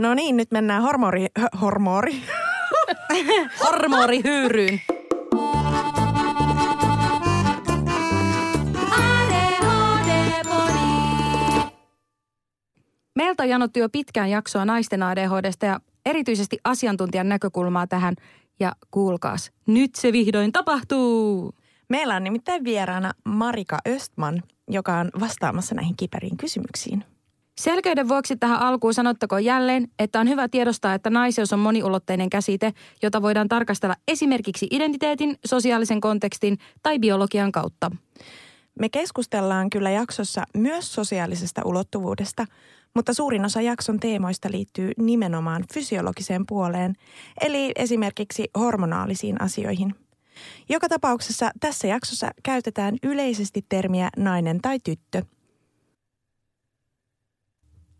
No niin, nyt mennään hormori... Hormori? Hormorihyyryyn. Meiltä on janottu jo pitkään jaksoa naisten ADHDsta ja erityisesti asiantuntijan näkökulmaa tähän. Ja kuulkaas, nyt se vihdoin tapahtuu! Meillä on nimittäin vieraana Marika Östman, joka on vastaamassa näihin kiperiin kysymyksiin. Selkeyden vuoksi tähän alkuun sanottakoon jälleen, että on hyvä tiedostaa, että naiseus on moniulotteinen käsite, jota voidaan tarkastella esimerkiksi identiteetin, sosiaalisen kontekstin tai biologian kautta. Me keskustellaan kyllä jaksossa myös sosiaalisesta ulottuvuudesta, mutta suurin osa jakson teemoista liittyy nimenomaan fysiologiseen puoleen, eli esimerkiksi hormonaalisiin asioihin. Joka tapauksessa tässä jaksossa käytetään yleisesti termiä nainen tai tyttö –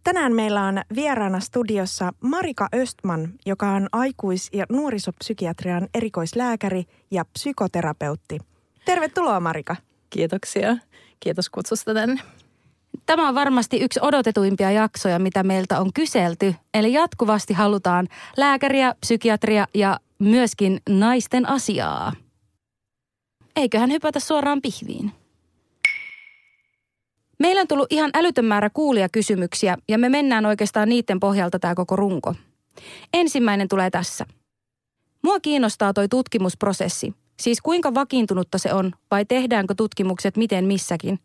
Tänään meillä on vieraana studiossa Marika Östman, joka on aikuis- ja nuorisopsykiatrian erikoislääkäri ja psykoterapeutti. Tervetuloa Marika. Kiitoksia. Kiitos kutsusta tänne. Tämä on varmasti yksi odotetuimpia jaksoja, mitä meiltä on kyselty. Eli jatkuvasti halutaan lääkäriä, psykiatria ja myöskin naisten asiaa. Eiköhän hypätä suoraan pihviin. Meillä on tullut ihan älytön määrä kuulia kysymyksiä ja me mennään oikeastaan niiden pohjalta tämä koko runko. Ensimmäinen tulee tässä. Mua kiinnostaa toi tutkimusprosessi. Siis kuinka vakiintunutta se on vai tehdäänkö tutkimukset miten missäkin?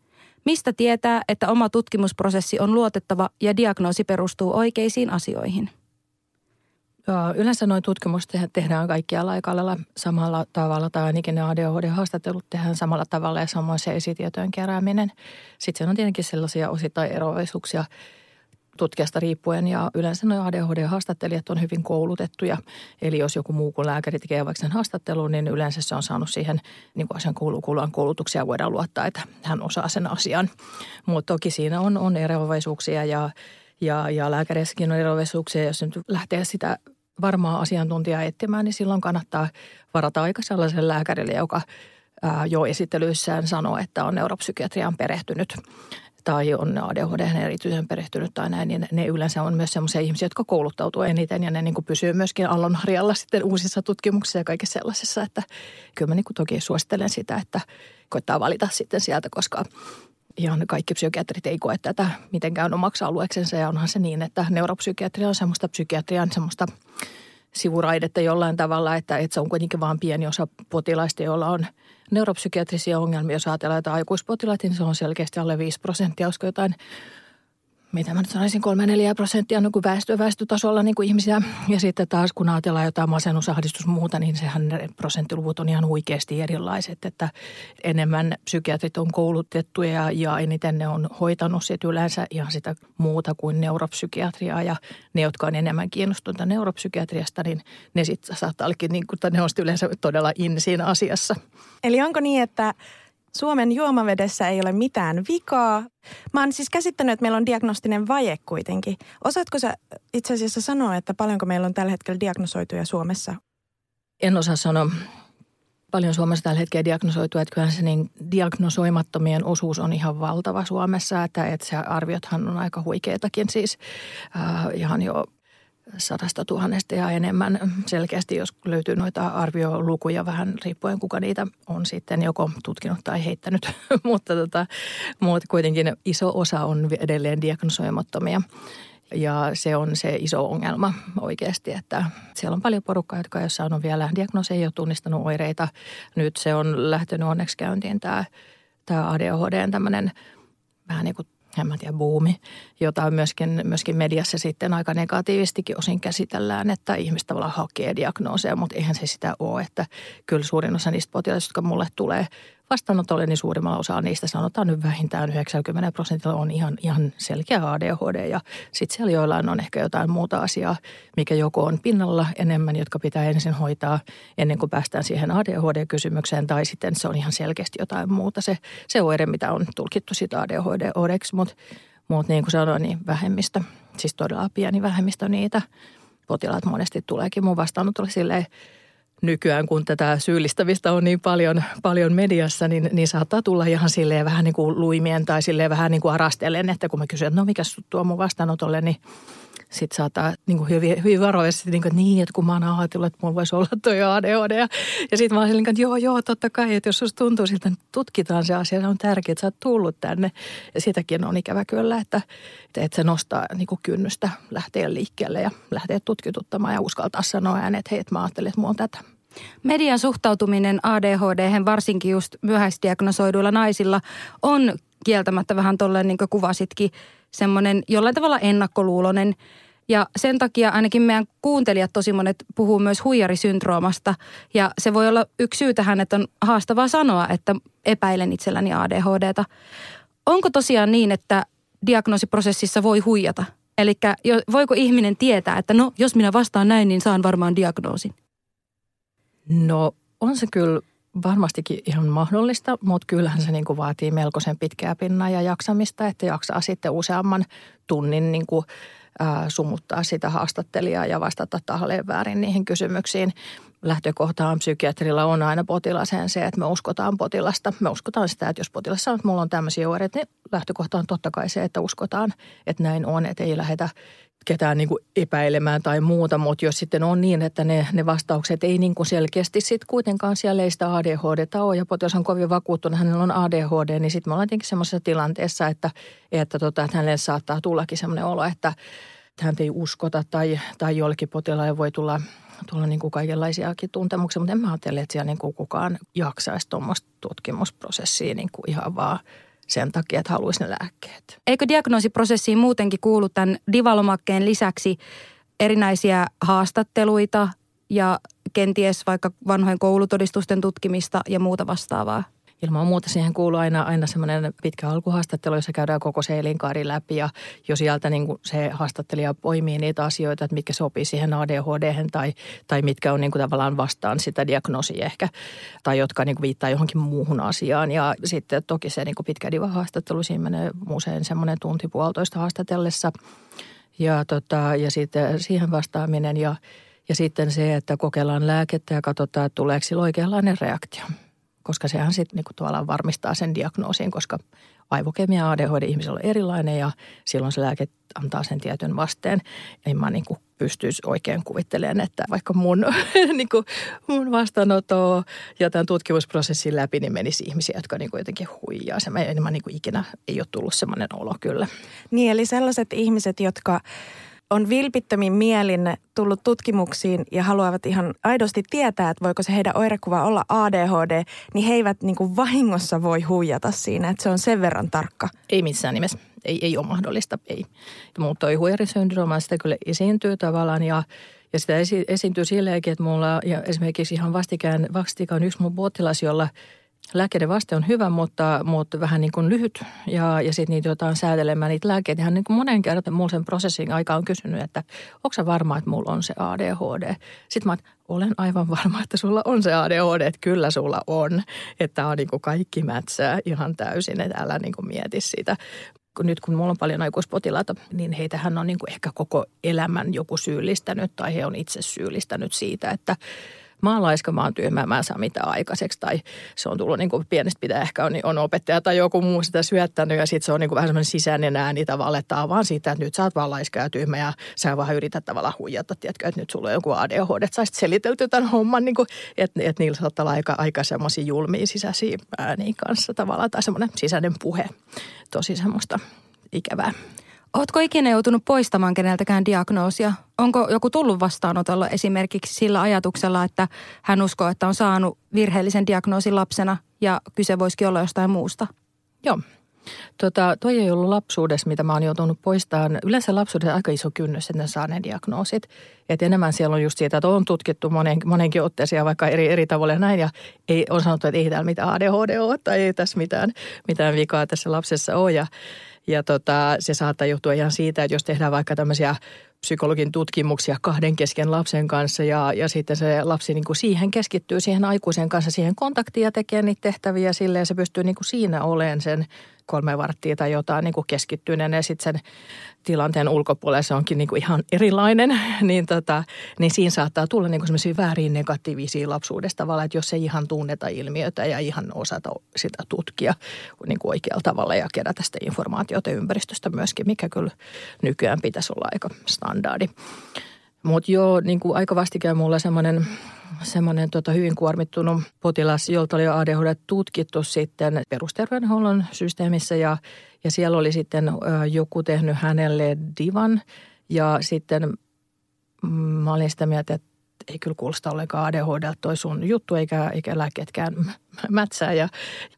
Mistä tietää, että oma tutkimusprosessi on luotettava ja diagnoosi perustuu oikeisiin asioihin? Yleensä noin tutkimukset tehdään kaikkialla aika lailla samalla tavalla, tai ainakin ne ADHD-haastattelut tehdään samalla tavalla ja samoin se esitietojen kerääminen. Sitten on tietenkin sellaisia osittain eroavaisuuksia tutkijasta riippuen ja yleensä nuo ADHD-haastattelijat on hyvin koulutettuja. Eli jos joku muu kuin lääkäri tekee vaikka sen haastattelun, niin yleensä se on saanut siihen niin kuin asian kuulukuuluvan koulutuksia voidaan luottaa, että hän osaa sen asian. Mutta toki siinä on, on eroavaisuuksia ja ja, ja lääkäreissäkin on eroavaisuuksia. Jos nyt lähtee sitä varmaa asiantuntijaa etsimään, niin silloin kannattaa varata aika sellaisen lääkärille, joka jo esittelyissään sanoo, että on neuropsykiatriaan perehtynyt tai on ADHD erityisen perehtynyt tai näin, niin ne yleensä on myös sellaisia ihmisiä, jotka kouluttautuu eniten ja ne niin kuin pysyy myöskin allonharjalla sitten uusissa tutkimuksissa ja kaikessa sellaisessa, että kyllä mä niin kuin toki suosittelen sitä, että koittaa valita sitten sieltä, koska ihan kaikki psykiatrit ei koe tätä mitenkään omaksi alueeksensa ja onhan se niin, että neuropsykiatria on semmoista psykiatrian semmoista sivuraidetta jollain tavalla, että, että se on kuitenkin vain pieni osa potilaista, joilla on neuropsykiatrisia ongelmia. Jos ajatellaan, että aikuispotilaita, niin se on selkeästi alle 5 prosenttia, olisiko jotain mitä mä nyt sanoisin, 3-4 prosenttia niin kuin väestö, väestötasolla niin kuin ihmisiä. Ja sitten taas kun ajatellaan jotain masennusahdistus muuta, niin sehän prosenttiluvut on ihan huikeasti erilaiset. Että enemmän psykiatrit on koulutettuja ja eniten ne on hoitanut sit yleensä ihan sitä muuta kuin neuropsykiatriaa. Ja ne, jotka on enemmän kiinnostuneita neuropsykiatriasta, niin ne sitten saattaa olikin, niin kuin, ne on yleensä todella in siinä asiassa. Eli onko niin, että Suomen juomavedessä ei ole mitään vikaa. Mä oon siis käsittänyt, että meillä on diagnostinen vaje kuitenkin. Osaatko sä itse asiassa sanoa, että paljonko meillä on tällä hetkellä diagnosoituja Suomessa? En osaa sanoa paljon Suomessa tällä hetkellä diagnosoitu, että kyllähän se niin diagnosoimattomien osuus on ihan valtava Suomessa, että, että se arviothan on aika huikeitakin siis äh, ihan jo sadasta tuhannesta ja enemmän selkeästi, jos löytyy noita arviolukuja vähän riippuen, kuka niitä on sitten joko tutkinut tai heittänyt. mutta, tota, mutta kuitenkin iso osa on edelleen diagnosoimattomia. Ja se on se iso ongelma oikeasti, että siellä on paljon porukkaa, jotka jossain on vielä diagnoosi, ei ole tunnistanut oireita. Nyt se on lähtenyt onneksi käyntiin tämä, tämä ADHD tämmöinen vähän niin kuin en mä tiedä, buumi, jota myöskin, myöskin mediassa sitten aika negatiivistikin osin käsitellään, että ihmiset tavallaan hakee diagnooseja, mutta eihän se sitä ole, että kyllä suurin osa niistä potilaista, jotka mulle tulee vastaanotolle, niin suurimmalla osalla niistä sanotaan nyt vähintään 90 prosentilla on ihan, ihan selkeä ADHD ja sitten siellä joillain on ehkä jotain muuta asiaa, mikä joko on pinnalla enemmän, jotka pitää ensin hoitaa ennen kuin päästään siihen ADHD-kysymykseen tai sitten se on ihan selkeästi jotain muuta. Se, se oire, mitä on tulkittu sitä ADHD-oireeksi, mutta mut niin kuin sanoin, niin vähemmistö, siis todella pieni vähemmistö niitä. Potilaat monesti tuleekin mun vastaanotolle silleen nykyään, kun tätä syyllistävistä on niin paljon, paljon mediassa, niin, niin saattaa tulla ihan silleen vähän niin kuin luimien tai silleen vähän niin kuin arastellen, että kun mä kysyn, että no mikä tuo mun vastaanotolle, niin sitten saattaa niin kuin hyvin, hyvin varoisesti, niin kuin, niin, että kun mä oon ajatellut, että mulla voisi olla toi ADHD. Ja, ja sitten mä oon niin että joo, joo, totta kai, että jos susta tuntuu siltä, että tutkitaan se asia, se on tärkeää, että sä oot tullut tänne. Ja sitäkin on ikävä kyllä, että, että se nostaa niin kuin kynnystä lähteä liikkeelle ja lähteä tutkituttamaan ja uskaltaa sanoa ääneen, että hei, että mä ajattelin, että mulla on tätä. Median suhtautuminen ADHD, varsinkin just myöhäisdiagnosoiduilla naisilla, on kieltämättä vähän tolleen niin kuin kuvasitkin, semmoinen jollain tavalla ennakkoluulonen. Ja sen takia ainakin meidän kuuntelijat tosi monet puhuu myös huijarisyndroomasta. Ja se voi olla yksi syy tähän, että on haastavaa sanoa, että epäilen itselläni ADHDta. Onko tosiaan niin, että diagnoosiprosessissa voi huijata? Eli voiko ihminen tietää, että no, jos minä vastaan näin, niin saan varmaan diagnoosin? No on se kyllä varmastikin ihan mahdollista, mutta kyllähän se niin kuin vaatii melkoisen pitkää pinnaa ja jaksamista, että jaksaa sitten useamman tunnin niin kuin, ää, sumuttaa sitä haastattelijaa ja vastata tahalleen väärin niihin kysymyksiin. Lähtökohtaan psykiatrilla on aina potilaseen se, että me uskotaan potilasta. Me uskotaan sitä, että jos potilas sanoo, että mulla on tämmöisiä oireita, niin lähtökohta on totta kai se, että uskotaan, että näin on, että ei lähdetä ketään niin kuin epäilemään tai muuta, mutta jos sitten on niin, että ne, ne vastaukset ei niin kuin selkeästi sitten kuitenkaan siellä ei sitä ADHD ole ja potilas on kovin vakuuttunut, hänellä on ADHD, niin sitten me ollaan tietenkin semmoisessa tilanteessa, että, että, tota, että hänelle saattaa tullakin semmoinen olo, että, että häntä ei uskota tai, tai jollekin potilaalle voi tulla tulla niin kuin kaikenlaisiakin tuntemuksia, mutta en mä ajattele, että siellä niin kuin kukaan jaksaisi tuommoista tutkimusprosessia niin kuin ihan vaan – sen takia, että haluaisi ne lääkkeet. Eikö diagnoosiprosessiin muutenkin kuulu tämän divalomakkeen lisäksi erinäisiä haastatteluita ja kenties vaikka vanhojen koulutodistusten tutkimista ja muuta vastaavaa? Ilman muuta siihen kuuluu aina, aina semmoinen pitkä alkuhaastattelu, jossa käydään koko se elinkaari läpi ja jo sieltä niin kuin se haastattelija poimii niitä asioita, että mitkä sopii siihen ADHD tai, tai mitkä on niin kuin tavallaan vastaan sitä diagnoosia ehkä tai jotka niin kuin viittaa johonkin muuhun asiaan. Ja sitten toki se niin kuin pitkä diva-haastattelu, siinä menee usein semmoinen tunti puolitoista haastatellessa ja, tota, ja sitten siihen vastaaminen ja, ja sitten se, että kokeillaan lääkettä ja katsotaan, että tuleeko sillä oikeanlainen reaktio koska sehän sitten niinku tavallaan varmistaa sen diagnoosin, koska aivokemia ADHD-ihmisellä on erilainen ja silloin se lääke antaa sen tietyn vasteen. En mä niinku pystyisi oikein kuvittelemaan, että vaikka mun, niinku, mun vastaanotto ja tämän tutkimusprosessin läpi, niin menisi ihmisiä, jotka niinku jotenkin huijaa. Se en mä niinku ikinä ei ole tullut semmoinen olo kyllä. Niin, eli sellaiset ihmiset, jotka on vilpittömin mielin tullut tutkimuksiin ja haluavat ihan aidosti tietää, että voiko se heidän oirekuva olla ADHD, niin he eivät niin kuin vahingossa voi huijata siinä, että se on sen verran tarkka. Ei missään nimessä. Ei, ei ole mahdollista, ei. Mutta toi huijarisyndrooma, sitä kyllä esiintyy tavallaan ja ja sitä esi- esiintyy silleenkin, että mulla ja esimerkiksi ihan vastikään, vastikään yksi mun potilas, jolla – Lääkkeiden vaste on hyvä, mutta, mutta vähän niin kuin lyhyt ja, ja sitten niitä jotain säätelemään niitä lääkkeitä. Hän niin kuin monen kerran mulla sen prosessin aika on kysynyt, että onko varma, että mulla on se ADHD. Sitten mä että olen aivan varma, että sulla on se ADHD, että kyllä sulla on. Että on niin kuin kaikki mätsää ihan täysin, että älä niin kuin mieti sitä nyt kun mulla on paljon aikuispotilaita, niin heitähän on niin kuin ehkä koko elämän joku syyllistänyt tai he on itse syyllistänyt siitä, että mä oon mä oon tyhmä, mä en saa mitään aikaiseksi. Tai se on tullut niin kuin pienestä pitää ehkä on, on opettaja tai joku muu sitä syöttänyt ja sitten se on niin kuin vähän semmoinen sisäinen ääni että vaan siitä, että nyt sä oot vaan laiska ja tyhmä ja sä vaan yrität tavallaan huijata, tiedätkö, että nyt sulla on joku ADHD, että sä selitelty tämän homman, niin kuin, että, että niillä saattaa olla aika, aika semmoisia julmia sisäisiä ääniä kanssa tavallaan tai semmoinen sisäinen puhe, tosi semmoista ikävää. Oletko ikinä joutunut poistamaan keneltäkään diagnoosia? Onko joku tullut vastaanotolla esimerkiksi sillä ajatuksella, että hän uskoo, että on saanut virheellisen diagnoosin lapsena ja kyse voisikin olla jostain muusta? Joo. Tota, toi ei ollut lapsuudessa, mitä mä oon joutunut poistamaan. Yleensä lapsuudessa aika iso kynnys, että ne saa ne diagnoosit. Et enemmän siellä on just siitä, että on tutkittu monen, monenkin otteeseen vaikka eri, eri tavalla ja näin. Ja ei, on sanottu, että ei täällä mitään ADHD ole tai ei tässä mitään, mitään vikaa tässä lapsessa ole. Ja, ja tota, se saattaa johtua ihan siitä, että jos tehdään vaikka tämmöisiä psykologin tutkimuksia kahden kesken lapsen kanssa ja, ja sitten se lapsi niin kuin siihen keskittyy siihen aikuisen kanssa siihen kontaktiin ja tekee niitä tehtäviä sille ja se pystyy niin kuin siinä olemaan sen kolme varttia tai jotain niin kuin keskittyneen ja sitten sen tilanteen ulkopuolella se onkin niin kuin ihan erilainen, niin, tota, niin siinä saattaa tulla niin semmoisia väärin negatiivisia lapsuudesta tavalla, että jos ei ihan tunneta ilmiötä ja ihan osata sitä tutkia niin kuin oikealla tavalla ja kerätä sitä informaatiota ympäristöstä myöskin, mikä kyllä nykyään pitäisi olla aika standardi. Mutta joo, niin kuin aika vastikään mulla semmoinen semmoinen tota, hyvin kuormittunut potilas, jolta oli ADHD tutkittu sitten perusterveydenhuollon systeemissä ja, ja siellä oli sitten joku tehnyt hänelle divan. Ja sitten mm, mä olin sitä mieltä, että ei kyllä kuulosta ollenkaan ADHD toi sun juttu eikä, eikä lääkkeetkään mätsää. Ja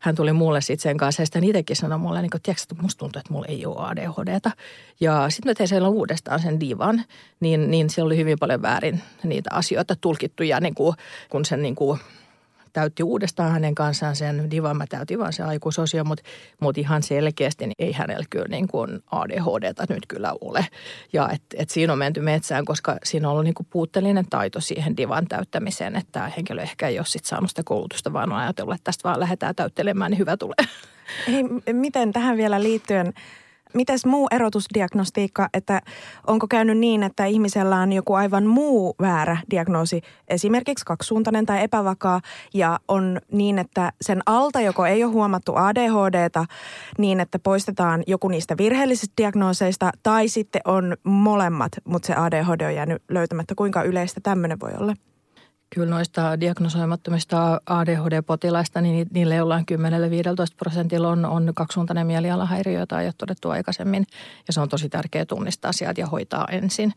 hän tuli mulle sitten sen kanssa ja sitten itsekin sanoi mulle, niin että että musta tuntuu, että mulla ei ole ADHDta. Ja sitten mä tein siellä uudestaan sen divan, niin, niin siellä oli hyvin paljon väärin niitä asioita tulkittu ja niin kuin, kun sen niin kuin täytti uudestaan hänen kanssaan sen divan. Mä täytin vaan se aikuisosio, mutta, mutta ihan selkeästi niin ei hänellä kyllä niin kuin ADHDta nyt kyllä ole. Ja et, et siinä on menty metsään, koska siinä on ollut niin kuin puutteellinen taito siihen divan täyttämiseen, että tämä henkilö ehkä ei ole sit saanut sitä koulutusta, vaan on ajatellut, että tästä vaan lähdetään täyttelemään, niin hyvä tulee. Hei, miten tähän vielä liittyen – Mites muu erotusdiagnostiikka, että onko käynyt niin, että ihmisellä on joku aivan muu väärä diagnoosi, esimerkiksi kaksisuuntainen tai epävakaa, ja on niin, että sen alta joko ei ole huomattu ADHDta niin, että poistetaan joku niistä virheellisistä diagnooseista, tai sitten on molemmat, mutta se ADHD on jäänyt löytämättä. Kuinka yleistä tämmöinen voi olla? Kyllä noista diagnosoimattomista ADHD-potilaista, niin niille jollain 10-15 prosentilla on, on kaksisuuntainen mielialahäiriö, jota ei ole todettu aikaisemmin. Ja se on tosi tärkeää tunnistaa sieltä ja hoitaa ensin.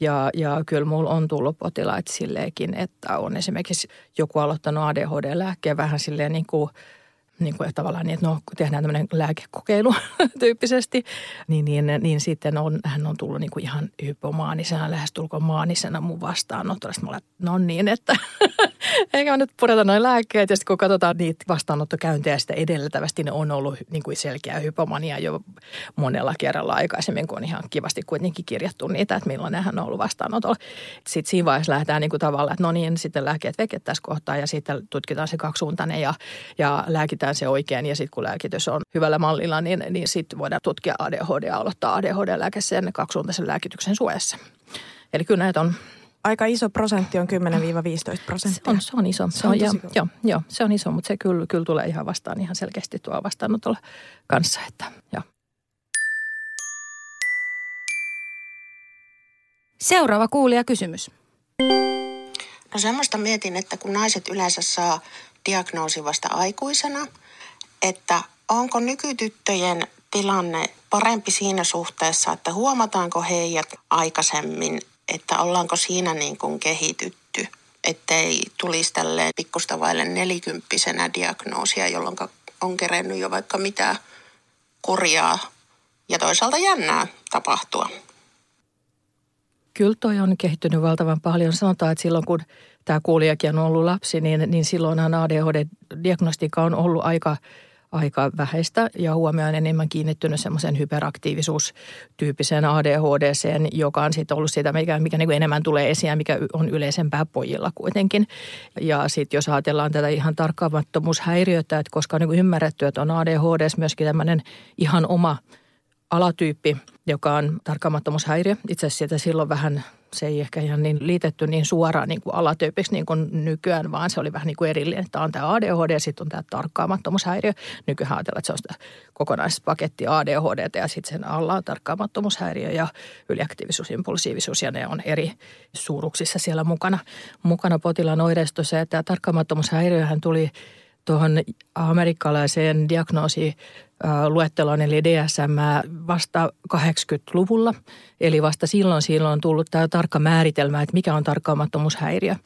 Ja, ja kyllä mulla on tullut potilaita silleenkin, että on esimerkiksi joku aloittanut ADHD-lääkkeen vähän silleen niin kuin – niin kuin tavallaan niin, että no, tehdään tämmöinen lääkekokeilu tyyppisesti, niin, niin, niin sitten on, hän on tullut niin kuin ihan hypomaanisena, lähestulkoon maanisena mun vastaanottoon. Sitten mä olen, no niin, että eikä mä nyt pureta noin lääkkeet. Ja sitten kun katsotaan niitä vastaanottokäyntejä sitä edeltävästi, ne on ollut niin kuin selkeä hypomania jo monella kerralla aikaisemmin, kun on ihan kivasti kuitenkin kirjattu niitä, että milloin hän on ollut vastaanotolla. Sitten siinä vaiheessa lähdetään niin kuin tavallaan, että no niin, sitten lääkkeet veket tässä kohtaa ja sitten tutkitaan se kaksisuuntainen ja, ja lääkitään se oikein. Ja sitten kun lääkitys on hyvällä mallilla, niin, niin sitten voidaan tutkia ADHD ja aloittaa ADHD-lääke sen kaksisuuntaisen lääkityksen suojassa. Eli kyllä näitä on aika iso prosentti on 10-15 prosenttia. Se on, se on iso. Se, se on, on ja, joo, joo, se on iso, mutta se kyllä, kyllä tulee ihan vastaan ihan selkeästi tuo vastaanotolla kanssa. Että, joo. Seuraava kuulija kysymys. No semmoista mietin, että kun naiset yleensä saa diagnoosi vasta aikuisena, että onko nykytyttöjen tilanne parempi siinä suhteessa, että huomataanko heidät aikaisemmin että ollaanko siinä niin kuin kehitytty, ettei tulisi tälleen pikkusta vaille nelikymppisenä diagnoosia, jolloin on kerennyt jo vaikka mitä kurjaa ja toisaalta jännää tapahtua. Kyllä toi on kehittynyt valtavan paljon. Sanotaan, että silloin kun tämä kuulijakin on ollut lapsi, niin, niin silloinhan ADHD-diagnostiikka on ollut aika – aika vähäistä ja huomio on enemmän kiinnittynyt semmoisen hyperaktiivisuustyyppiseen ADHDseen, joka on sitten ollut sitä, mikä, mikä niin kuin enemmän tulee esiin mikä on yleisempää pojilla kuitenkin. Ja sitten jos ajatellaan tätä ihan tarkkaamattomuushäiriötä, että koska on niin kuin ymmärretty, että on ADHD myöskin tämmöinen ihan oma alatyyppi, joka on tarkkaamattomuushäiriö. Itse asiassa sitä silloin vähän se ei ehkä ihan niin liitetty niin suoraan niin kuin alatyypiksi niin kuin nykyään, vaan se oli vähän niin kuin erillinen. Tämä on tämä ADHD ja sitten on tämä tarkkaamattomuushäiriö. Nykyään ajatellaan, että se on sitä kokonaispaketti ADHD ja sitten sen alla on tarkkaamattomuushäiriö ja yliaktiivisuus, impulsiivisuus ja ne on eri suuruksissa siellä mukana. Mukana potilaan oireistossa ja tämä tarkkaamattomuushäiriöhän tuli tuohon amerikkalaiseen diagnoosiin luetteloon, eli DSM vasta 80-luvulla. Eli vasta silloin silloin on tullut tämä tarkka määritelmä, että mikä on tarkkaamattomuushäiriö.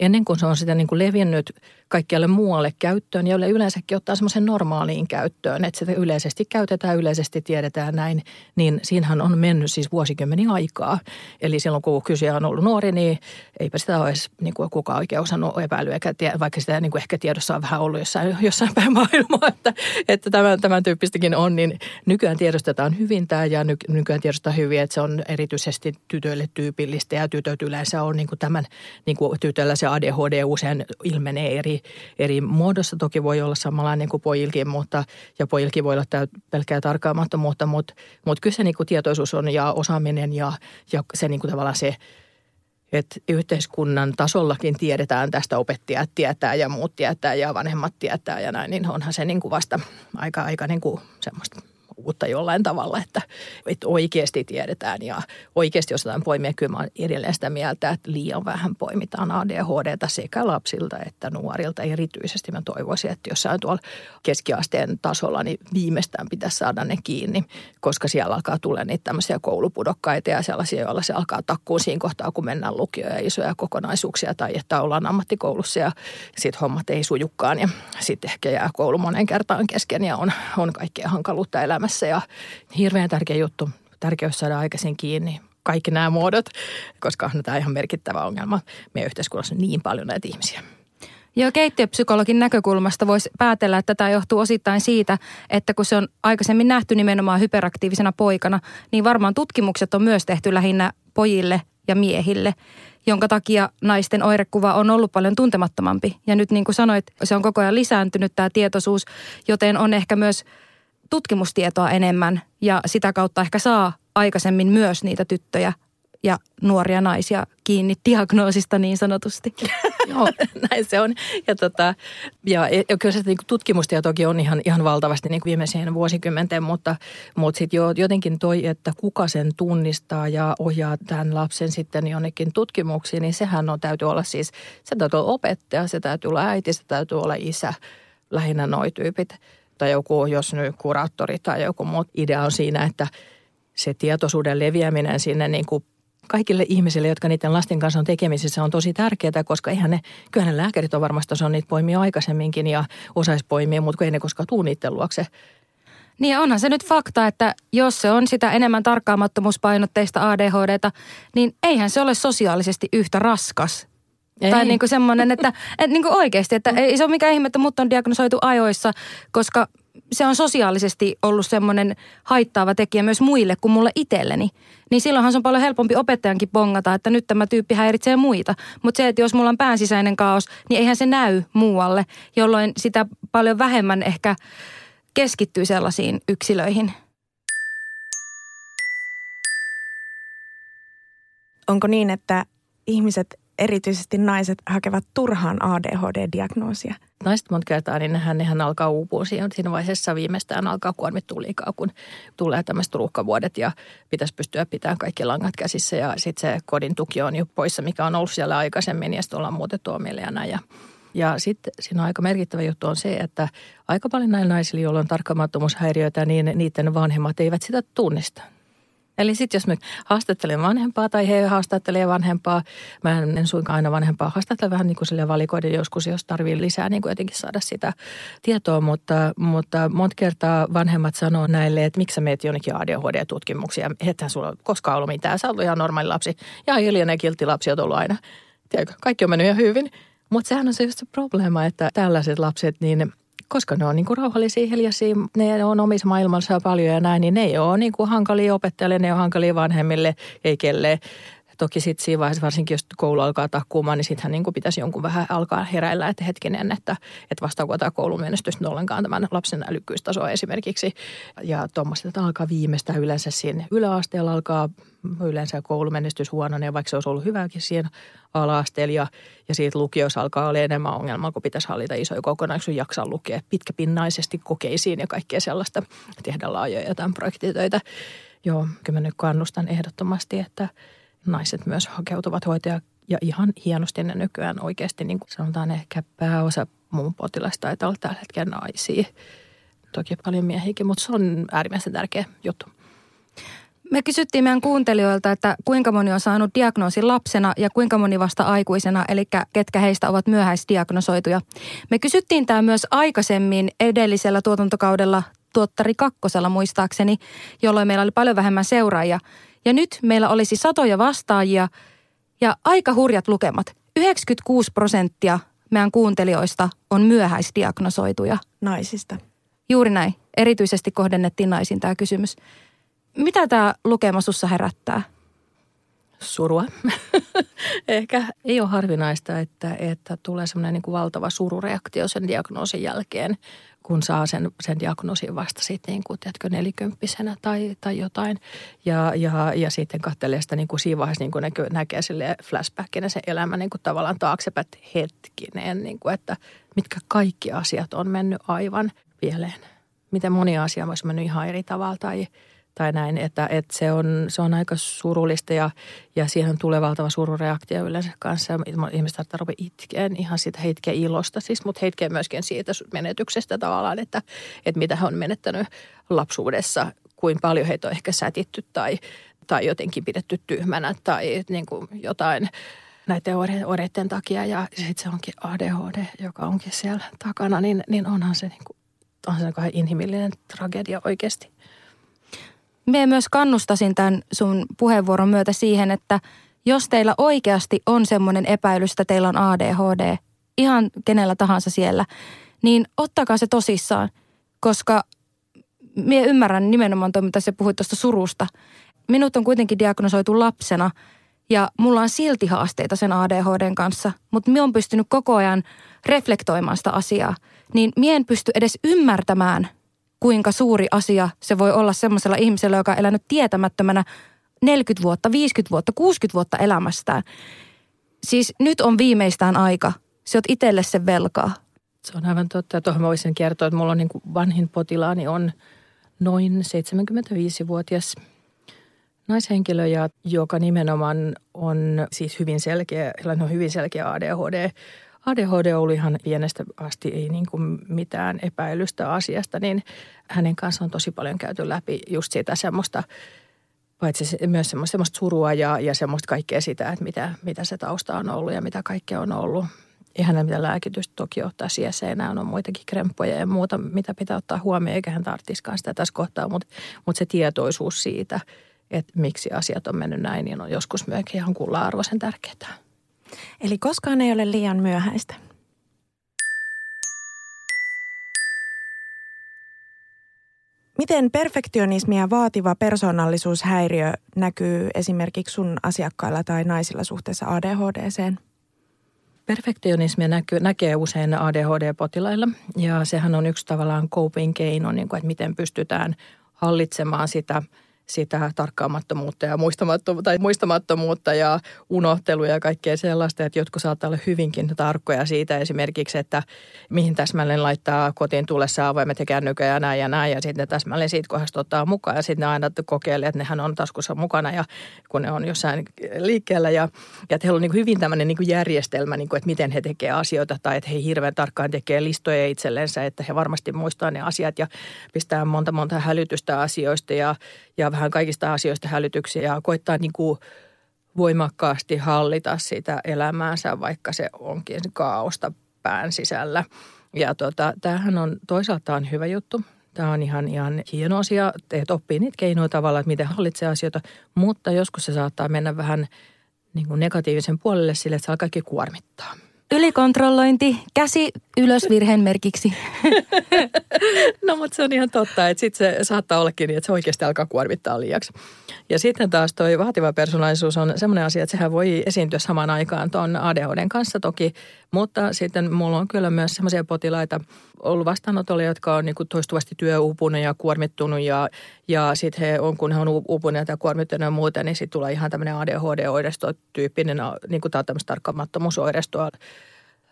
Ennen kuin se on sitä niin kuin levinnyt kaikkialle muualle käyttöön ja yleensäkin ottaa semmoisen normaaliin käyttöön, että sitä yleisesti käytetään, yleisesti tiedetään näin, niin siinähän on mennyt siis vuosikymmeniä aikaa. Eli silloin kun kysyjä on ollut nuori, niin eipä sitä ole edes niin kuin kukaan oikein osannut epäilyä, vaikka sitä niin kuin ehkä tiedossa on vähän ollut jossain, jossain päin maailmaa, että, että tämän, tämän tyyppistäkin on, niin nykyään tiedostetaan hyvin tämä ja ny, nykyään tiedostetaan hyvin, että se on erityisesti tytöille tyypillistä ja tytöt yleensä on niin kuin tämän, niin kuin tytöllä se ADHD usein ilmenee eri, eri muodossa. Toki voi olla samanlainen kuin pojilkin, mutta ja pojilkin voi olla tämä pelkkää tarkkaamattomuutta, mutta, mutta kyllä se niin kuin tietoisuus on ja osaaminen ja, ja se niin kuin tavallaan se – että yhteiskunnan tasollakin tiedetään tästä, opettajat tietää ja muut tietää ja vanhemmat tietää ja näin, niin onhan se niin kuin vasta aika, aika niin kuin semmoista uutta jollain tavalla, että, että oikeasti tiedetään ja oikeasti osataan poimia. Kyllä mä edelleen sitä mieltä, että liian vähän poimitaan ADHDta sekä lapsilta että nuorilta. Erityisesti mä toivoisin, että jossain tuolla keskiasteen tasolla niin viimeistään pitäisi saada ne kiinni, koska siellä alkaa tulla niitä tämmöisiä koulupudokkaita ja sellaisia, joilla se alkaa takkuun siinä kohtaa, kun mennään lukioon ja isoja kokonaisuuksia tai että ollaan ammattikoulussa ja sitten hommat ei sujukkaan ja sitten ehkä jää koulu monen kertaan kesken ja on, on kaikkea hankaluutta elämässä elämässä ja hirveän tärkeä juttu, tärkeys saada aikaisin kiinni kaikki nämä muodot, koska on tämä ihan merkittävä ongelma. Meidän yhteiskunnassa niin paljon näitä ihmisiä. Joo, keittiöpsykologin näkökulmasta voisi päätellä, että tämä johtuu osittain siitä, että kun se on aikaisemmin nähty nimenomaan hyperaktiivisena poikana, niin varmaan tutkimukset on myös tehty lähinnä pojille ja miehille, jonka takia naisten oirekuva on ollut paljon tuntemattomampi. Ja nyt niin kuin sanoit, se on koko ajan lisääntynyt tämä tietoisuus, joten on ehkä myös – tutkimustietoa enemmän ja sitä kautta ehkä saa aikaisemmin myös niitä tyttöjä ja nuoria naisia kiinni diagnoosista niin sanotusti. Joo, näin se on. Ja, tota, ja, ja kyllä se niin tutkimustietokin on ihan, ihan valtavasti niin viimeiseen vuosikymmenten, mutta, mutta sitten jo, jotenkin toi, että kuka sen tunnistaa ja ohjaa tämän lapsen sitten jonnekin tutkimuksiin, niin sehän on, täytyy olla siis, se täytyy olla opettaja, se täytyy olla äiti, se täytyy olla isä, lähinnä noi tyypit tai joku, jos nyt kuraattori tai joku muu. Idea on siinä, että se tietoisuuden leviäminen sinne niin kuin kaikille ihmisille, jotka niiden lasten kanssa on tekemisissä, on tosi tärkeää, koska eihän ne, kyllähän ne lääkärit on varmasti osannut niitä poimia aikaisemminkin ja osaisi poimia, mutta ei ne koskaan tuu niiden luokse. Niin onhan se nyt fakta, että jos se on sitä enemmän tarkkaamattomuuspainotteista ADHDta, niin eihän se ole sosiaalisesti yhtä raskas ei. Tai niin kuin semmoinen, että, että niin kuin oikeasti, että ei se ole mikään ihme, että mut on diagnosoitu ajoissa, koska se on sosiaalisesti ollut semmoinen haittaava tekijä myös muille kuin mulle itselleni. Niin silloinhan se on paljon helpompi opettajankin pongata, että nyt tämä tyyppi häiritsee muita. Mutta se, että jos mulla on päänsisäinen kaos, niin eihän se näy muualle, jolloin sitä paljon vähemmän ehkä keskittyy sellaisiin yksilöihin. Onko niin, että ihmiset erityisesti naiset hakevat turhaan ADHD-diagnoosia? Naiset monta kertaa, niin nehän, nehän alkaa uupua siinä, siinä vaiheessa viimeistään alkaa kuormittua liikaa, kun tulee tämmöiset ruuhkavuodet ja pitäisi pystyä pitämään kaikki langat käsissä ja sitten se kodin tuki on jo poissa, mikä on ollut siellä aikaisemmin ja sitten ollaan muutettu omille ja näin. Ja, ja sitten siinä aika merkittävä juttu on se, että aika paljon näillä naisilla, joilla on tarkkaamattomuushäiriöitä, niin niiden vanhemmat eivät sitä tunnista. Eli sitten jos me haastattelen vanhempaa tai he haastattelee vanhempaa, mä en suinkaan aina vanhempaa haastattele vähän niin kuin valikoiden joskus, jos tarvii lisää niin kuin jotenkin saada sitä tietoa, mutta, mutta monta kertaa vanhemmat sanoo näille, että miksi sä meet jonnekin ADHD-tutkimuksia, ethän sulla koskaan ollut mitään, sä oot ihan normaali lapsi, ja hiljainen ja kiltti lapsi on ollut aina. Tiedätkö, kaikki on mennyt ihan hyvin. Mutta sehän on se just se probleema, että tällaiset lapset, niin koska ne on niin kuin rauhallisia, hiljaisia, ne on omissa maailmassa paljon ja näin, niin ne ei ole niin kuin hankalia opettajille, ne on hankalia vanhemmille, ei kelleen. Toki sitten siinä vaiheessa, varsinkin jos koulu alkaa takkuumaan, niin sittenhän niin pitäisi jonkun vähän alkaa heräillä, että hetkinen, että, että vastaako tämä koulun menestys ollenkaan tämän lapsen älykkyystasoa esimerkiksi. Ja tuommoista, että alkaa viimeistään yleensä siinä yläasteella alkaa yleensä koulumenestys huononee, vaikka se olisi ollut hyväkin siinä ala-asteella. Ja, ja siitä lukiossa alkaa olla enemmän ongelmaa, kun pitäisi hallita isoja kokonaisuuksia, jaksaa lukea pitkäpinnaisesti kokeisiin ja kaikkea sellaista, tehdä laajoja jotain projektitöitä. Joo, kyllä mä nyt kannustan ehdottomasti, että – naiset myös hakeutuvat hoitaja ja ihan hienosti ne nykyään oikeasti, niin kuin sanotaan ehkä pääosa muun potilasta taitaa olla tällä hetkellä naisia. Toki paljon miehiäkin, mutta se on äärimmäisen tärkeä juttu. Me kysyttiin meidän kuuntelijoilta, että kuinka moni on saanut diagnoosin lapsena ja kuinka moni vasta aikuisena, eli ketkä heistä ovat myöhäisdiagnosoituja. Me kysyttiin tämä myös aikaisemmin edellisellä tuotantokaudella tuottari kakkosella muistaakseni, jolloin meillä oli paljon vähemmän seuraajia. Ja nyt meillä olisi satoja vastaajia ja aika hurjat lukemat. 96 prosenttia meidän kuuntelijoista on myöhäisdiagnosoituja. Naisista. Juuri näin. erityisesti kohdennettiin naisiin tämä kysymys. Mitä tämä lukema sussa herättää? Surua. Ehkä ei ole harvinaista, että, että tulee semmoinen niin valtava surureaktio sen diagnoosin jälkeen, kun saa sen, sen diagnoosin vasta sitten niin kuin, tiedätkö, nelikymppisenä tai, tai jotain. Ja, ja, ja sitten katselee sitä niin kuin siinä vaiheessa niin kuin näkee, näkee sille flashbackina se elämä niin kuin tavallaan taaksepäin hetkinen, niin kuin, että mitkä kaikki asiat on mennyt aivan pieleen. Miten moni asia olisi mennyt ihan eri tavalla tai – tai näin, että, että se, on, se on aika surullista ja, ja siihen tulee valtava surureaktio yleensä kanssa. Ihmiset saattaa ruveta itkeen ihan siitä heitkeä ilosta siis, mutta heitkeä myöskin siitä menetyksestä tavallaan, että, että mitä he on menettänyt lapsuudessa, kuin paljon heitä on ehkä sätitty tai, tai jotenkin pidetty tyhmänä tai niin kuin jotain näiden oireiden takia ja sitten se onkin ADHD, joka onkin siellä takana, niin, niin onhan se, niin kuin, onhan se inhimillinen tragedia oikeasti. Mie myös kannustasin tämän sun puheenvuoron myötä siihen, että jos teillä oikeasti on semmoinen epäilys, että teillä on ADHD, ihan kenellä tahansa siellä, niin ottakaa se tosissaan, koska mie ymmärrän nimenomaan tuo, mitä sä puhuit tuosta surusta. Minut on kuitenkin diagnosoitu lapsena ja mulla on silti haasteita sen ADHDn kanssa, mutta mie on pystynyt koko ajan reflektoimaan sitä asiaa. Niin mie en pysty edes ymmärtämään, kuinka suuri asia se voi olla semmoisella ihmisellä, joka on elänyt tietämättömänä 40 vuotta, 50 vuotta, 60 vuotta elämästään. Siis nyt on viimeistään aika. Se oot itselle sen velkaa. Se on aivan totta. Tuohon mä voisin kertoa, että mulla on niin kuin vanhin potilaani on noin 75-vuotias naishenkilö, joka nimenomaan on siis hyvin selkeä, on hyvin selkeä ADHD ADHD oli ihan pienestä asti ei niin kuin mitään epäilystä asiasta, niin hänen kanssaan on tosi paljon käyty läpi just sitä semmoista, paitsi myös semmoista, semmoista surua ja, ja semmoista kaikkea sitä, että mitä, mitä se tausta on ollut ja mitä kaikkea on ollut. Eihän hänellä mitään lääkitystä toki ottaa enää on muitakin kremppoja ja muuta, mitä pitää ottaa huomioon, eikä hän tarttiskaan sitä tässä kohtaa, mutta, mutta se tietoisuus siitä, että miksi asiat on mennyt näin, niin on joskus myöskin ihan kulla-arvoisen tärkeää. Eli koskaan ei ole liian myöhäistä. Miten perfektionismi ja vaativa persoonallisuushäiriö näkyy esimerkiksi sun asiakkailla tai naisilla suhteessa ADHDseen? Perfektionismi näkyy, näkee usein ADHD-potilailla ja sehän on yksi tavallaan coping keino, niin kuin, että miten pystytään hallitsemaan sitä – sitä tarkkaamattomuutta ja muistamattomuutta, tai muistamattomuutta ja unohtelua ja kaikkea sellaista, että jotkut saattaa olla hyvinkin tarkkoja siitä esimerkiksi, että mihin täsmälleen laittaa kotiin tullessa avaimet ja kännykö ja näin ja näin ja sitten täsmälleen siitä kohdasta ottaa mukaan ja sitten ne aina kokeilee, että nehän on taskussa mukana ja kun ne on jossain liikkeellä ja, ja että heillä on niin hyvin tämmöinen niin järjestelmä, niin kuin, että miten he tekevät asioita tai että he hirveän tarkkaan tekee listoja itsellensä, että he varmasti muistaa ne asiat ja pistää monta monta hälytystä asioista ja, ja vähän kaikista asioista hälytyksiä ja koittaa niin kuin voimakkaasti hallita sitä elämäänsä, vaikka se onkin kaaosta pään sisällä. Ja tota, tämähän on toisaalta on hyvä juttu. Tämä on ihan, ihan hieno asia, että oppii niitä keinoja tavalla, että miten hallitsee asioita, mutta joskus se saattaa mennä vähän niin kuin negatiivisen puolelle sille, että se alkaa kaikki kuormittaa. Ylikontrollointi, käsi ylös virheen merkiksi. no mutta se on ihan totta, että sitten se saattaa ollakin niin, että se oikeasti alkaa kuormittaa liiaksi. Ja sitten taas toi vaativa persoonallisuus on semmoinen asia, että sehän voi esiintyä samaan aikaan tuon ADHDn kanssa toki, mutta sitten mulla on kyllä myös semmoisia potilaita ollut vastaanotolla, jotka on niin toistuvasti työuupunut ja kuormittunut ja, ja sitten he on, kun he on uupuneet ja kuormittunut ja muuta, niin sitten tulee ihan tämmöinen ADHD-oiresto-tyyppinen, niin kuin tämä on tämmöistä tarkkamattomuusoirestoa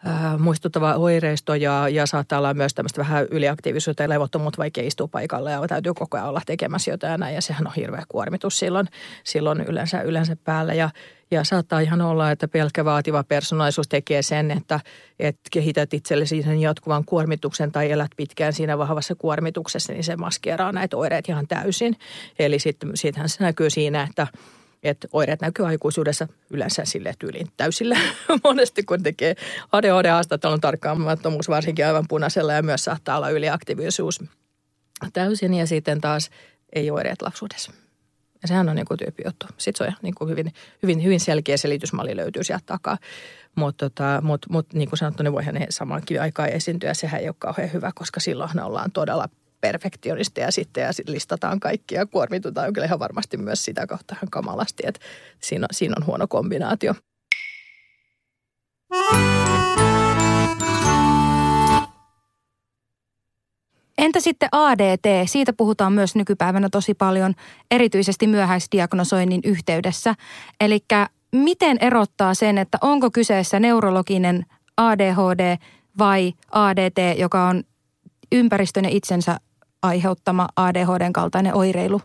äh, muistuttava oireisto ja, ja saattaa olla myös tämmöistä vähän yliaktiivisuutta ja levottomuutta, vaikka istuu paikalla ja täytyy koko ajan olla tekemässä jotain ja sehän on hirveä kuormitus silloin, silloin yleensä, yleensä päällä ja, ja saattaa ihan olla, että pelkkä vaativa persoonallisuus tekee sen, että, että kehität itsellesi sen jatkuvan kuormituksen tai elät pitkään siinä vahvassa kuormituksessa, niin se maskeeraa näitä oireita ihan täysin. Eli sitten, sittenhän se näkyy siinä, että – että oireet näkyy aikuisuudessa yleensä sille tyyliin täysillä. Monesti kun tekee ADHD-haastattelun tarkkaamattomuus varsinkin aivan punaisella ja myös saattaa olla yliaktiivisuus täysin ja sitten taas ei oireet lapsuudessa. Ja sehän on niin kuin juttu. Sitten se on niin kuin hyvin, hyvin, hyvin selkeä selitysmalli löytyy sieltä takaa. Mutta tota, mut, mut, niin kuin sanottu, ne voihan ne samankin aikaa esiintyä. Sehän ei ole kauhean hyvä, koska silloin ollaan todella perfektionisteja sitten ja sit listataan kaikkia kuormitutaan kyllä ihan varmasti myös sitä kautta ihan kamalasti, että siinä, siinä on huono kombinaatio. Entä sitten ADT? Siitä puhutaan myös nykypäivänä tosi paljon, erityisesti myöhäisdiagnosoinnin yhteydessä. Eli miten erottaa sen, että onko kyseessä neurologinen ADHD vai ADT, joka on ympäristön ja itsensä aiheuttama ADHDn kaltainen oireilu?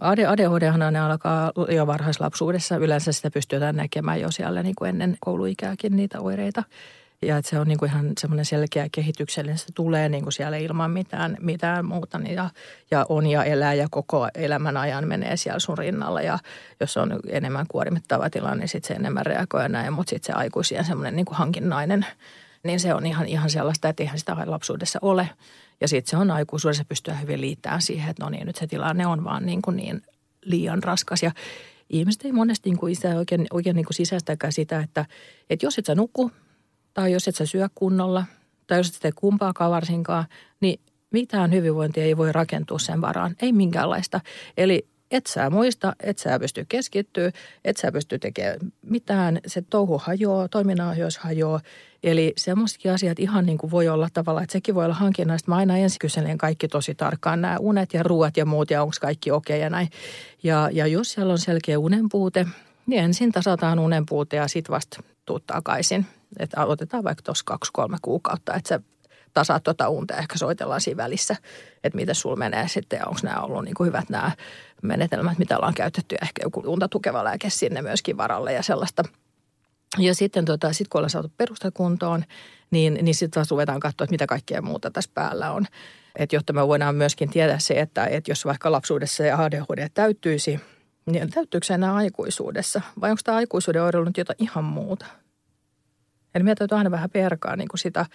ADHD ne alkaa jo varhaislapsuudessa. Yleensä sitä pystytään näkemään jo siellä niin kuin ennen kouluikääkin niitä oireita. Ja että se on niin kuin ihan semmoinen selkeä kehityksellinen, se tulee niin kuin siellä ilman mitään, mitään muuta. Niin ja, ja on ja elää ja koko elämän ajan menee siellä sun rinnalla. Ja jos on enemmän kuormittava tilanne, niin sitten se enemmän reagoi ja näin. Mutta sitten se aikuisien semmoinen niin kuin hankinnainen, niin se on ihan, ihan sellaista, että eihän sitä lapsuudessa ole. Ja sitten se on aikuisuudessa pystyä hyvin liittämään siihen, että no niin, nyt se tilanne on vaan niin, kuin niin liian raskas. Ja ihmiset ei monesti niin kuin oikein, oikein niin kuin sisäistäkään sitä, että, että jos et sä nuku – tai jos et sä syö kunnolla, tai jos et tee kumpaakaan varsinkaan, niin mitään hyvinvointia ei voi rakentua sen varaan. Ei minkäänlaista. Eli et sä muista, et sä pysty keskittyä, et sä pysty tekemään mitään. Se touhu hajoaa, toiminnanohjaus hajoaa. Eli semmoisetkin asiat ihan niin kuin voi olla tavallaan, että sekin voi olla hankinnasta. Mä aina ensin kyselen kaikki tosi tarkkaan, nämä unet ja ruuat ja muut ja onko kaikki okei okay ja näin. Ja, ja jos siellä on selkeä unenpuute, niin ensin tasataan unenpuute ja sitten vasta tuut takaisin. Että otetaan vaikka tuossa kaksi-kolme kuukautta, että se tasaat tuota unta ja ehkä soitellaan siinä välissä, että miten sulla menee sitten ja onko nämä ollut niin kuin hyvät nämä menetelmät, mitä ollaan käytetty ja ehkä joku unta tukeva lääke sinne myöskin varalle ja sellaista. Ja sitten tota, sit kun ollaan saatu perustakuntoon, niin, niin sitten taas ruvetaan katsoa, että mitä kaikkea muuta tässä päällä on. että jotta me voidaan myöskin tietää se, että, että jos vaikka lapsuudessa se ADHD täyttyisi, niin täyttyykö se enää aikuisuudessa? Vai onko tämä aikuisuuden oireilu nyt jotain ihan muuta? Eli meidän täytyy aina vähän perkaa niin kuin sitä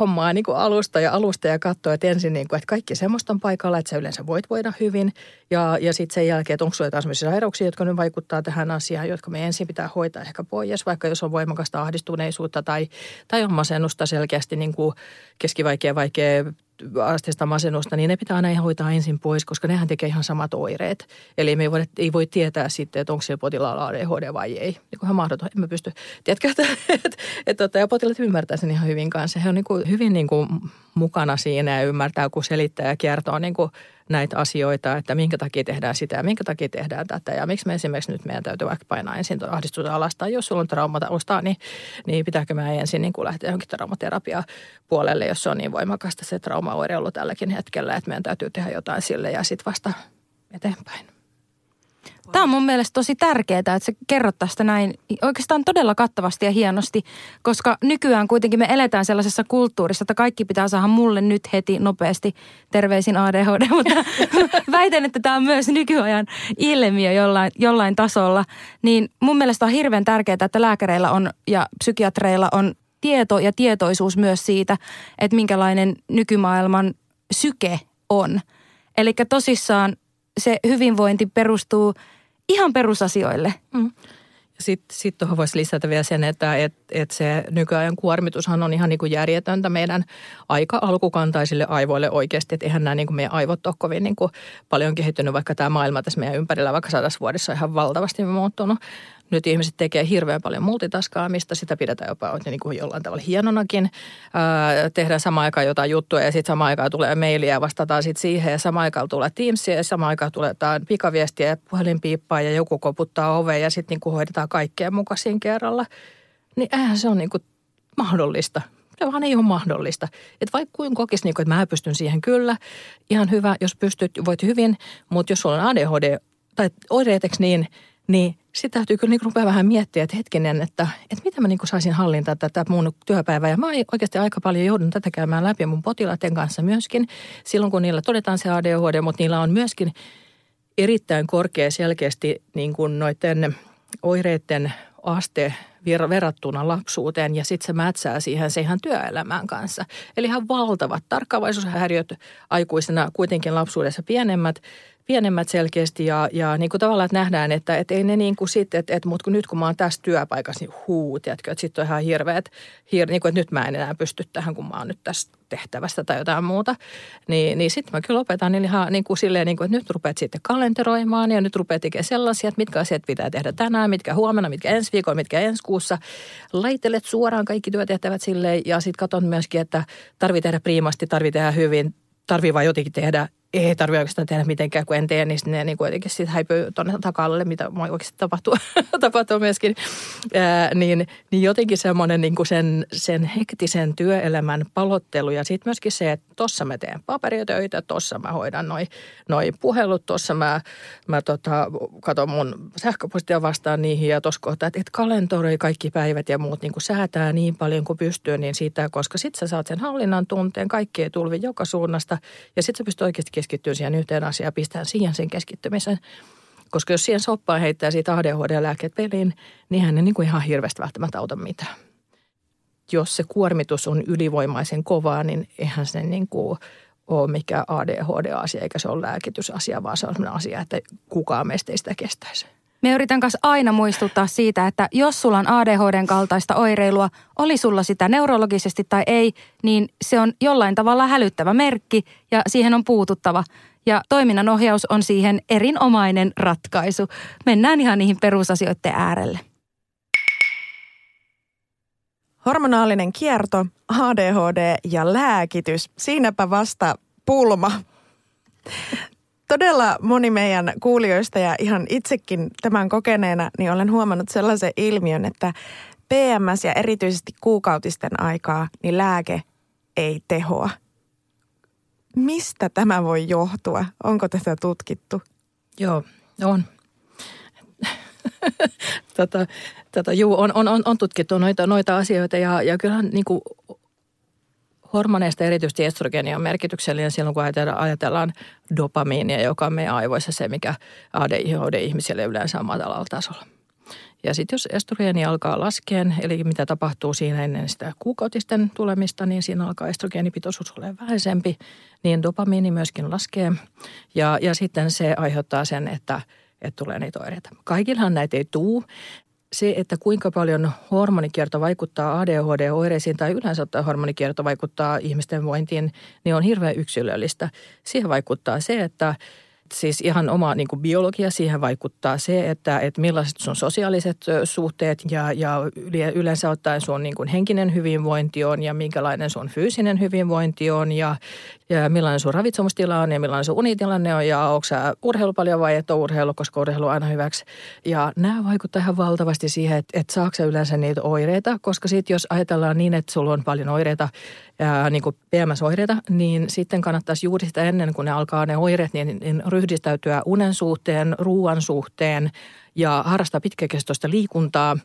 hommaa niin kuin alusta ja alusta ja katsoa, että ensin niin kuin, että kaikki semmoista on paikalla, että sä yleensä voit voida hyvin. Ja, ja sitten sen jälkeen, että onko sulla jotain sellaisia sairauksia, jotka nyt vaikuttaa tähän asiaan, jotka me ensin pitää hoitaa ehkä pois, vaikka jos on voimakasta ahdistuneisuutta tai, tai on masennusta selkeästi niin kuin keskivaikea, vaikea asteista masennusta, niin ne pitää aina hoitaa ensin pois, koska nehän tekee ihan samat oireet. Eli me ei voi, ei voi tietää sitten, että onko siellä potilaalla ADHD vai ei. Niin ihan mahdoton, en mä pysty. Tiedätkö, että, että, että, että ja potilaat ymmärtää sen ihan hyvin kanssa. He on niin kuin hyvin niin kuin mukana siinä ja ymmärtää, kun selittää ja kertoo niin kuin näitä asioita, että minkä takia tehdään sitä ja minkä takia tehdään tätä. Ja miksi me esimerkiksi nyt meidän täytyy vaikka painaa ensin tuon ahdistusta alasta. Jos sulla on traumatausta, niin, niin pitääkö mä ensin niin kuin lähteä johonkin traumaterapia puolelle, jos se on niin voimakasta se traumaoire ollut tälläkin hetkellä, että meidän täytyy tehdä jotain sille ja sitten vasta eteenpäin. Tämä on mun mielestä tosi tärkeää, että sä kerrot tästä näin oikeastaan todella kattavasti ja hienosti, koska nykyään kuitenkin me eletään sellaisessa kulttuurissa, että kaikki pitää saada mulle nyt heti nopeasti terveisin ADHD, mutta väitän, että tämä on myös nykyajan ilmiö jollain, jollain tasolla. Niin mun mielestä on hirveän tärkeää, että lääkäreillä on ja psykiatreilla on tieto ja tietoisuus myös siitä, että minkälainen nykymaailman syke on. Eli tosissaan se hyvinvointi perustuu ihan perusasioille. Mm. Sitten sit tuohon voisi lisätä vielä sen, että et, et se nykyajan kuormitushan on ihan niin kuin järjetöntä meidän aika alkukantaisille aivoille oikeasti. Että eihän nämä niin kuin meidän aivot ole kovin niin kuin paljon kehittynyt, vaikka tämä maailma tässä meidän ympärillä vaikka sadassa vuodessa on ihan valtavasti muuttunut. Nyt ihmiset tekee hirveän paljon multitaskaamista, sitä pidetään jopa niin kuin jollain tavalla hienonakin. Ää, tehdään samaan aikaan jotain juttua ja sitten samaan aikaan tulee mailia ja vastataan sitten siihen ja samaan aikaan tulee Teamsia ja samaan aikaan tulee pikaviestiä ja puhelinpiippaa ja joku koputtaa oveen ja sitten niin hoidetaan kaikkea mukaisin kerralla. Niin eihän se on niin kuin mahdollista. Se vaan ei ole mahdollista. Että vaikka kuin kokisi, niin kuin, että mä pystyn siihen kyllä, ihan hyvä, jos pystyt, voit hyvin, mutta jos sulla on ADHD tai oireet, niin, niin sitten täytyy kyllä niin rupea vähän miettiä, että hetkinen, että, että mitä mä niin saisin hallintaa tätä mun työpäivää. Ja mä oikeasti aika paljon joudun tätä käymään läpi mun potilaiden kanssa myöskin. Silloin kun niillä todetaan se ADHD, mutta niillä on myöskin erittäin korkea selkeästi niin kuin noiden oireiden aste verrattuna lapsuuteen ja sitten se mätsää siihen se ihan työelämään kanssa. Eli ihan valtavat tarkkaavaisuushäiriöt aikuisena kuitenkin lapsuudessa pienemmät – pienemmät selkeästi ja, ja niin kuin tavallaan, että nähdään, että, että ei ne niin kuin sitten, että, että mutta kun nyt kun mä oon tässä työpaikassa, niin huu, tiedätkö, että sitten on ihan hirveät, hir, niin kuin, että nyt mä en enää pysty tähän, kun mä oon nyt tässä tehtävästä tai jotain muuta. Niin, niin sitten mä kyllä opetan niin ihan niin kuin silleen, niin kuin, että nyt rupeat sitten kalenteroimaan ja nyt rupeat tekemään sellaisia, että mitkä asiat pitää tehdä tänään, mitkä huomenna, mitkä ensi viikolla, mitkä ensi kuussa. Laitelet suoraan kaikki työtehtävät silleen ja sitten katon myöskin, että tarvii tehdä priimasti, tarvii tehdä hyvin, tarvii vaan jotenkin tehdä ei tarvitse oikeastaan tehdä mitenkään, kun en tee, niin ne niin kuitenkin sitten häipyy tuonne takalle, mitä oikeasti tapahtuu, tapahtuu myöskin. Ää, niin, niin jotenkin semmoinen niin kuin sen, sen hektisen työelämän palottelu ja sitten myöskin se, että tossa mä teen paperitöitä, tossa mä hoidan noin noi puhelut, tossa mä, mä tota, katon mun sähköpostia vastaan niihin ja tossa kohtaa, että et kalentoroi kaikki päivät ja muut niin kuin säätää niin paljon kuin pystyy, niin siitä, koska sitten sä saat sen hallinnan tunteen, kaikki ei tulvi joka suunnasta ja sitten sä pystyt oikeasti keskittyä siihen yhteen asiaan ja pistää siihen sen keskittymisen. Koska jos siihen soppaan heittää siitä ADHD-lääkkeet peliin, niin hän ei niin kuin ihan hirveästi välttämättä auta mitään. Jos se kuormitus on ylivoimaisen kovaa, niin eihän se niin kuin ole mikään ADHD-asia eikä se ole lääkitysasia, vaan se on sellainen asia, että kukaan meistä ei sitä kestäisi. Me yritän kanssa aina muistuttaa siitä, että jos sulla on ADHDn kaltaista oireilua, oli sulla sitä neurologisesti tai ei, niin se on jollain tavalla hälyttävä merkki ja siihen on puututtava. Ja toiminnanohjaus on siihen erinomainen ratkaisu. Mennään ihan niihin perusasioiden äärelle. Hormonaalinen kierto, ADHD ja lääkitys. Siinäpä vasta pulma todella moni meidän kuulijoista ja ihan itsekin tämän kokeneena, niin olen huomannut sellaisen ilmiön, että PMS ja erityisesti kuukautisten aikaa, niin lääke ei tehoa. Mistä tämä voi johtua? Onko tätä tutkittu? Joo, on. tota, tota, juu, on, on, on, tutkittu noita, noita asioita ja, ja kyllähän niin kuin hormoneista erityisesti estrogeni on merkityksellinen silloin, kun ajatellaan dopamiinia, joka on meidän aivoissa se, mikä ADHD-ihmisille yleensä on matalalla tasolla. Ja sitten jos estrogeeni alkaa laskeen, eli mitä tapahtuu siinä ennen sitä kuukautisten tulemista, niin siinä alkaa estrogeenipitoisuus olemaan vähäisempi, niin dopamiini myöskin laskee. Ja, ja sitten se aiheuttaa sen, että, että tulee niitä oireita. Kaikillahan näitä ei tuu se, että kuinka paljon hormonikierto vaikuttaa ADHD-oireisiin tai yleensä ottaen hormonikierto vaikuttaa ihmisten vointiin, niin on hirveän yksilöllistä. Siihen vaikuttaa se, että siis ihan oma niin kuin biologia siihen vaikuttaa se, että, että millaiset sun sosiaaliset suhteet ja, ja yleensä ottaen sun niin kuin henkinen hyvinvointi on ja minkälainen sun fyysinen hyvinvointi on ja, ja millainen sun ravitsemustila on ja millainen sun unitilanne on ja onko sä urheilu paljon vai et ole urheilu, koska urheilu on aina hyväksi. Ja nämä vaikuttaa ihan valtavasti siihen, että, että saako sä yleensä niitä oireita, koska sitten jos ajatellaan niin, että sulla on paljon oireita, ää, niin kuin PMS-oireita, niin sitten kannattaisi juuri sitä ennen kuin ne alkaa ne oireet, niin, niin ryhdistäytyä unen suhteen, ruoan suhteen ja harrastaa pitkäkestoista liikuntaa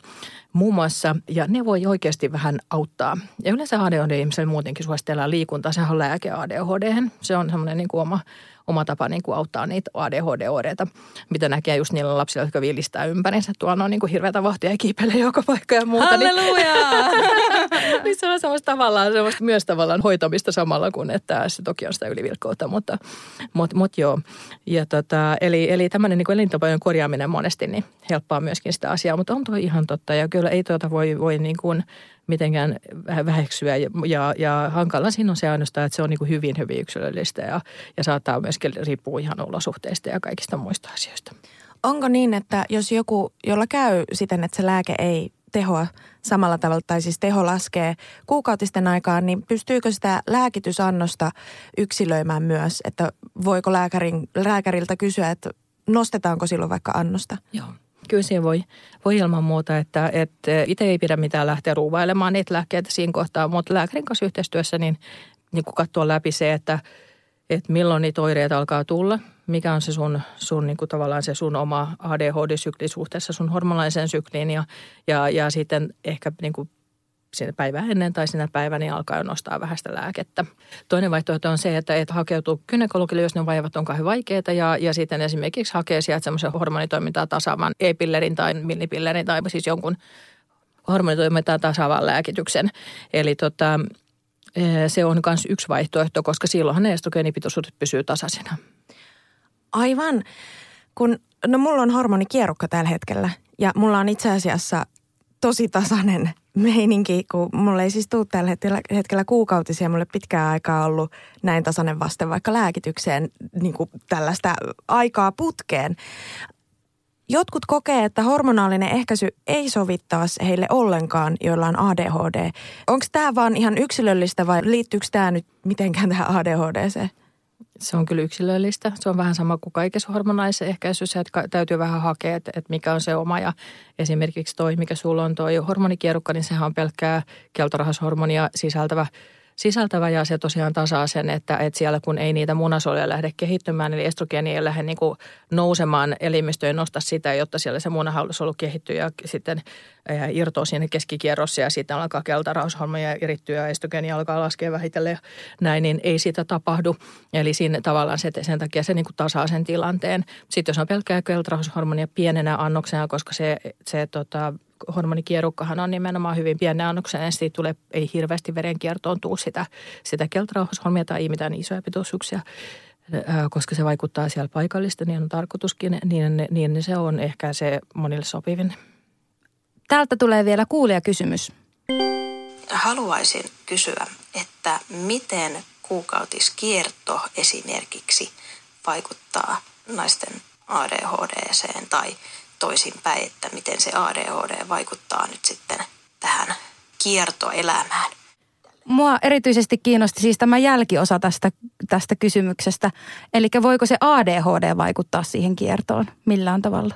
muun muassa. Ja ne voi oikeasti vähän auttaa. Ja yleensä ADHD-ihmiselle muutenkin suositellaan liikuntaa. Sehän on lääke ADHD. Se on semmoinen niin oma oma tapa niin kuin auttaa niitä ADHD-oireita, mitä näkee just niillä lapsilla, jotka vilistää ympärinsä. Tuolla on niin kuin hirveätä vahtia ja kiipeilee joka paikka ja muuta. Niin- Halleluja! Niin, niin se on semmoista tavallaan, semmoista myös tavallaan hoitamista samalla kuin, että se toki on sitä ylivilkkoutta, mutta mut, mut joo. Ja tota, eli, eli tämmöinen niin elintapojen korjaaminen monesti niin helppaa myöskin sitä asiaa, mutta on tuo ihan totta ja kyllä ei tuota voi, voi niin kuin mitenkään väheksyä ja, ja, ja hankala siinä on se ainoastaan, että se on niin kuin hyvin, hyvin yksilöllistä ja, ja saattaa myöskin riippua ihan olosuhteista ja kaikista muista asioista. Onko niin, että jos joku, jolla käy siten, että se lääke ei tehoa samalla tavalla, tai siis teho laskee kuukautisten aikaan, niin pystyykö sitä lääkitysannosta yksilöimään myös, että voiko lääkärin, lääkäriltä kysyä, että nostetaanko silloin vaikka annosta? Joo. Kyllä siihen voi, voi ilman muuta, että, että itse ei pidä mitään lähteä ruuvailemaan niitä lääkkeitä siinä kohtaa, mutta lääkärin kanssa yhteistyössä niin, niin kun läpi se, että, että milloin niitä oireita alkaa tulla, mikä on se sun, sun niin kuin tavallaan se sun oma ADHD-sykli suhteessa sun hormonalliseen sykliin ja, ja, ja sitten ehkä niin kuin sinne päivää ennen tai sinä päivänä niin alkaa jo nostaa vähän sitä lääkettä. Toinen vaihtoehto on se, että, että hakeutuu kynekologille, jos ne vaivat on kauhean vaikeita ja, ja sitten esimerkiksi hakee sieltä semmoisen hormonitoimintaa tasaavan e-pillerin tai millipillerin tai siis jonkun hormonitoimintaa tasaavan lääkityksen. Eli tota, e, se on myös yksi vaihtoehto, koska silloinhan ne estrogeenipitoisuudet pysyy tasaisena. Aivan. Kun, no mulla on hormonikierukka tällä hetkellä ja mulla on itse asiassa tosi tasainen meininki, kun mulla ei siis tule tällä hetkellä kuukautisia. Mulle pitkään aikaa ollut näin tasainen vaste vaikka lääkitykseen niin kuin tällaista aikaa putkeen. Jotkut kokee, että hormonaalinen ehkäisy ei sovittaa heille ollenkaan, joilla on ADHD. Onko tämä vaan ihan yksilöllistä vai liittyykö tämä nyt mitenkään tähän ADHDseen? Se on kyllä yksilöllistä. Se on vähän sama kuin kaikessa hormonaisessa ehkäisyssä, että täytyy vähän hakea, että, että mikä on se oma. Ja esimerkiksi toi, mikä sulla on toi hormonikierukka, niin sehän on pelkkää keltorahashormonia sisältävä sisältävä ja se tosiaan tasaa sen, että, että siellä kun ei niitä munasoluja lähde kehittymään, eli estrogeeni ei lähde niin kuin nousemaan elimistöön nosta sitä, jotta siellä se munasolu kehittyy ja sitten irtoaa sinne keskikierrossa ja sitten alkaa keltaraushormonia erittyä ja estrogeeni alkaa laskea vähitellen ja näin, niin ei sitä tapahdu. Eli siinä tavallaan se, sen takia se niin kuin tasaa sen tilanteen. Sitten jos on pelkkää keltaraushormonia pienenä annoksena, koska se, se tota, hormonikierukkahan on nimenomaan hyvin pienen annoksen, ja siitä tulee, ei hirveästi verenkiertoon tuu sitä, sitä keltarauhashormia tai ei mitään isoja pitoisuuksia, koska se vaikuttaa siellä paikallista, niin on tarkoituskin, niin, niin se on ehkä se monille sopivin. Täältä tulee vielä kuulia kysymys. Haluaisin kysyä, että miten kuukautiskierto esimerkiksi vaikuttaa naisten ADHDseen tai toisinpäin, että miten se ADHD vaikuttaa nyt sitten tähän kiertoelämään. Mua erityisesti kiinnosti siis tämä jälkiosa tästä, tästä kysymyksestä. Eli voiko se ADHD vaikuttaa siihen kiertoon millään tavalla?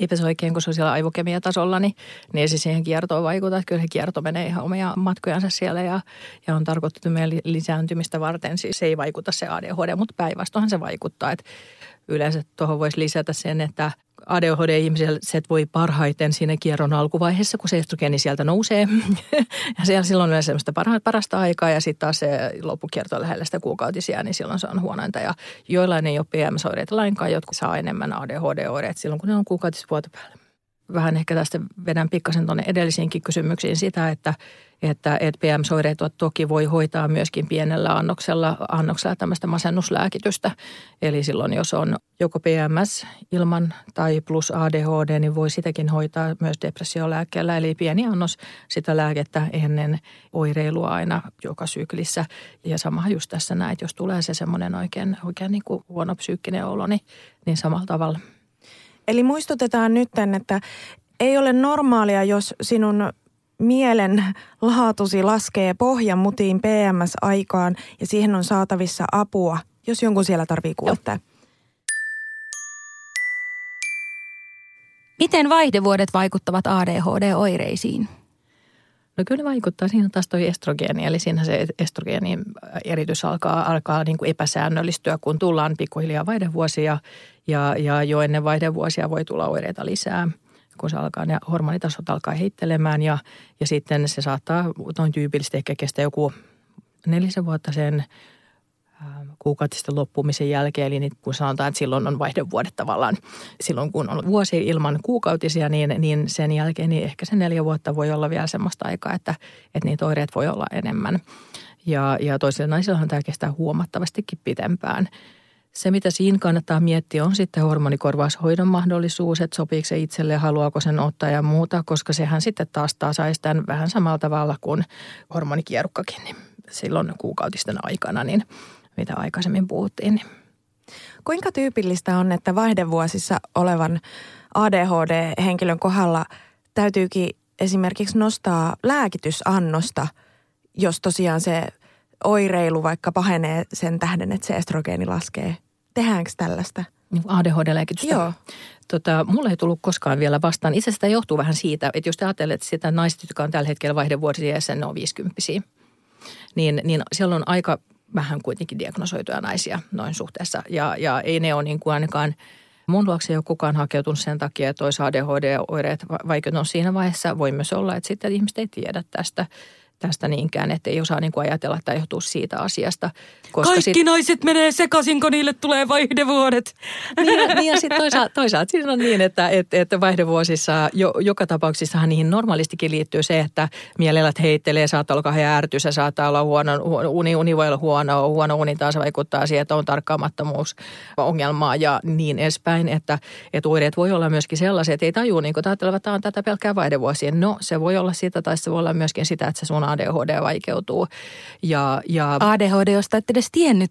Eipä se oikein, kun se on siellä aivokemiatasolla, niin, niin ei se siihen kiertoon vaikuta. Että kyllä se kierto menee ihan omia matkojansa siellä ja, ja on tarkoitettu meidän lisääntymistä varten. Siis se ei vaikuta se ADHD, mutta päinvastoinhan se vaikuttaa. Että yleensä tuohon voisi lisätä sen, että ADHD-ihmisellä se voi parhaiten siinä kierron alkuvaiheessa, kun se estrogeeni sieltä nousee. ja siellä silloin on semmoista parasta aikaa ja sitten taas se loppukierto lähellä sitä kuukautisia, niin silloin se on huonointa. Ja joillain ei ole PMS-oireita lainkaan, jotkut saa enemmän ADHD-oireita silloin, kun ne on kuukautisvuoto päällä vähän ehkä tästä vedän pikkasen tuonne edellisiinkin kysymyksiin sitä, että, että, että PM-soireet toki voi hoitaa myöskin pienellä annoksella, annoksella tämmöistä masennuslääkitystä. Eli silloin jos on joko PMS ilman tai plus ADHD, niin voi sitäkin hoitaa myös depressiolääkkeellä. Eli pieni annos sitä lääkettä ennen oireilua aina joka syklissä. Ja sama just tässä näin, että jos tulee se semmoinen oikein, oikein niin kuin huono psyykkinen olo, niin, niin samalla tavalla – Eli muistutetaan nyt, että ei ole normaalia, jos sinun mielen laatusi laskee pohjan mutiin PMS-aikaan ja siihen on saatavissa apua, jos jonkun siellä tarvii kuulla. Miten vaihdevuodet vaikuttavat ADHD-oireisiin? No kyllä vaikuttaa. Siinä on taas toi estrogeeni, eli siinä se estrogeenin eritys alkaa, alkaa niin kuin epäsäännöllistyä, kun tullaan pikkuhiljaa vaihdevuosia ja, ja jo ennen vaihdevuosia voi tulla oireita lisää kun se alkaa, ne hormonitasot alkaa heittelemään ja, ja sitten se saattaa noin tyypillisesti ehkä kestää joku nelisen vuotta sen Ähm, kuukautisten loppumisen jälkeen, eli kun sanotaan, että silloin on vaihdevuodet tavallaan, silloin kun on vuosi ilman kuukautisia, niin, niin sen jälkeen niin ehkä se neljä vuotta voi olla vielä semmoista aikaa, että, että niitä oireet voi olla enemmän. Ja, ja toisilla naisillahan tämä kestää huomattavastikin pitempään. Se, mitä siinä kannattaa miettiä, on sitten hormonikorvaushoidon mahdollisuus, että sopiiko se itselle, haluaako sen ottaa ja muuta, koska sehän sitten taas tasaisi tämän vähän samalla tavalla kuin hormonikierukkakin niin silloin kuukautisten aikana, niin mitä aikaisemmin puhuttiin. Niin. Kuinka tyypillistä on, että vaihdevuosissa olevan ADHD-henkilön kohdalla täytyykin esimerkiksi nostaa lääkitysannosta, jos tosiaan se oireilu vaikka pahenee sen tähden, että se estrogeeni laskee. Tehdäänkö tällaista? Niin ADHD-lääkitystä? Joo. Tota, mulla ei tullut koskaan vielä vastaan. Itse asiassa johtuu vähän siitä, että jos te ajattelette sitä naiset, jotka on tällä hetkellä vaihdevuosi ja sen on 50 niin, niin siellä on aika vähän kuitenkin diagnosoituja naisia noin suhteessa. Ja, ja ei ne ole niin kuin ainakaan mun luokse ei ole kukaan hakeutunut sen takia, että olisi ADHD-oireet, vaikka no siinä vaiheessa voi myös olla, että sitten ihmiset ei tiedä tästä tästä niinkään, että ei osaa niin kuin ajatella, että johtuu siitä asiasta. Koska Kaikki sit... naiset menee sekaisin, kun niille tulee vaihdevuodet. Niin, niin ja sitten toisaalta, toisaalta siinä on niin, että, että, että vaihdevuosissa jo, joka tapauksessahan niihin normaalistikin liittyy se, että mielellät heittelee, saattaa olla kauhean ärtys ja saattaa olla huono, uni, uni voi olla huono, huono uni taas vaikuttaa siihen, että on tarkkaamattomuus ongelmaa ja niin edespäin, että, että oireet voi olla myöskin sellaisia, että ei tajua, niin kuin ajattelevat, että tämä on tätä pelkkää vaihdevuosia. No, se voi olla sitä tai se voi olla myöskin sitä, että se sun ADHD vaikeutuu. Ja, ja... ADHD, josta et edes tiennyt,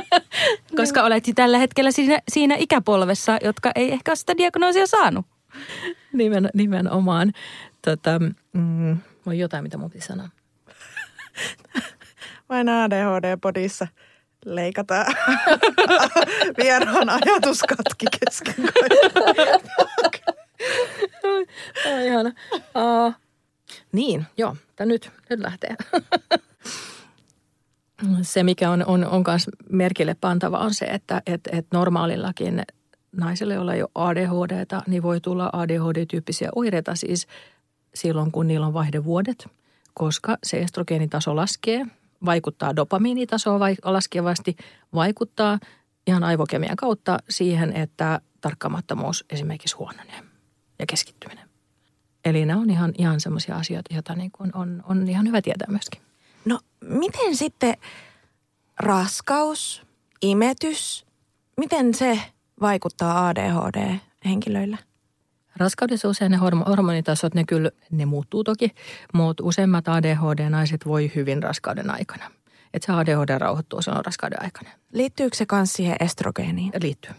koska olet tällä hetkellä siinä, siinä ikäpolvessa, jotka ei ehkä ole sitä diagnoosia saanut. Nimen, nimenomaan. Tota, mm, on jotain, mitä mun sanoa. Vain ADHD-podissa leikataan vieraan ajatus katki kesken. oh, ihana. Uh, niin, joo, tämä nyt, nyt lähtee. se, mikä on, on, on myös merkille pantava, on se, että et, et normaalillakin naiselle, jolla ei ole ADHD, niin voi tulla ADHD-tyyppisiä oireita siis silloin, kun niillä on vaihdevuodet, koska se estrogeenitaso laskee, vaikuttaa dopamiinitasoa laskevasti, vaikuttaa ihan aivokemian kautta siihen, että tarkkaamattomuus esimerkiksi huononee ja keskittyminen. Eli nämä on ihan, ihan semmoisia asioita, joita niin kuin on, on ihan hyvä tietää myöskin. No miten sitten raskaus, imetys, miten se vaikuttaa ADHD-henkilöillä? Raskaudessa usein ne hormonitasot, ne kyllä, ne muuttuu toki, mutta useimmat ADHD-naiset voi hyvin raskauden aikana. Että se ADHD rauhoittuu silloin raskauden aikana. Liittyykö se myös siihen estrogeeniin? Liittyy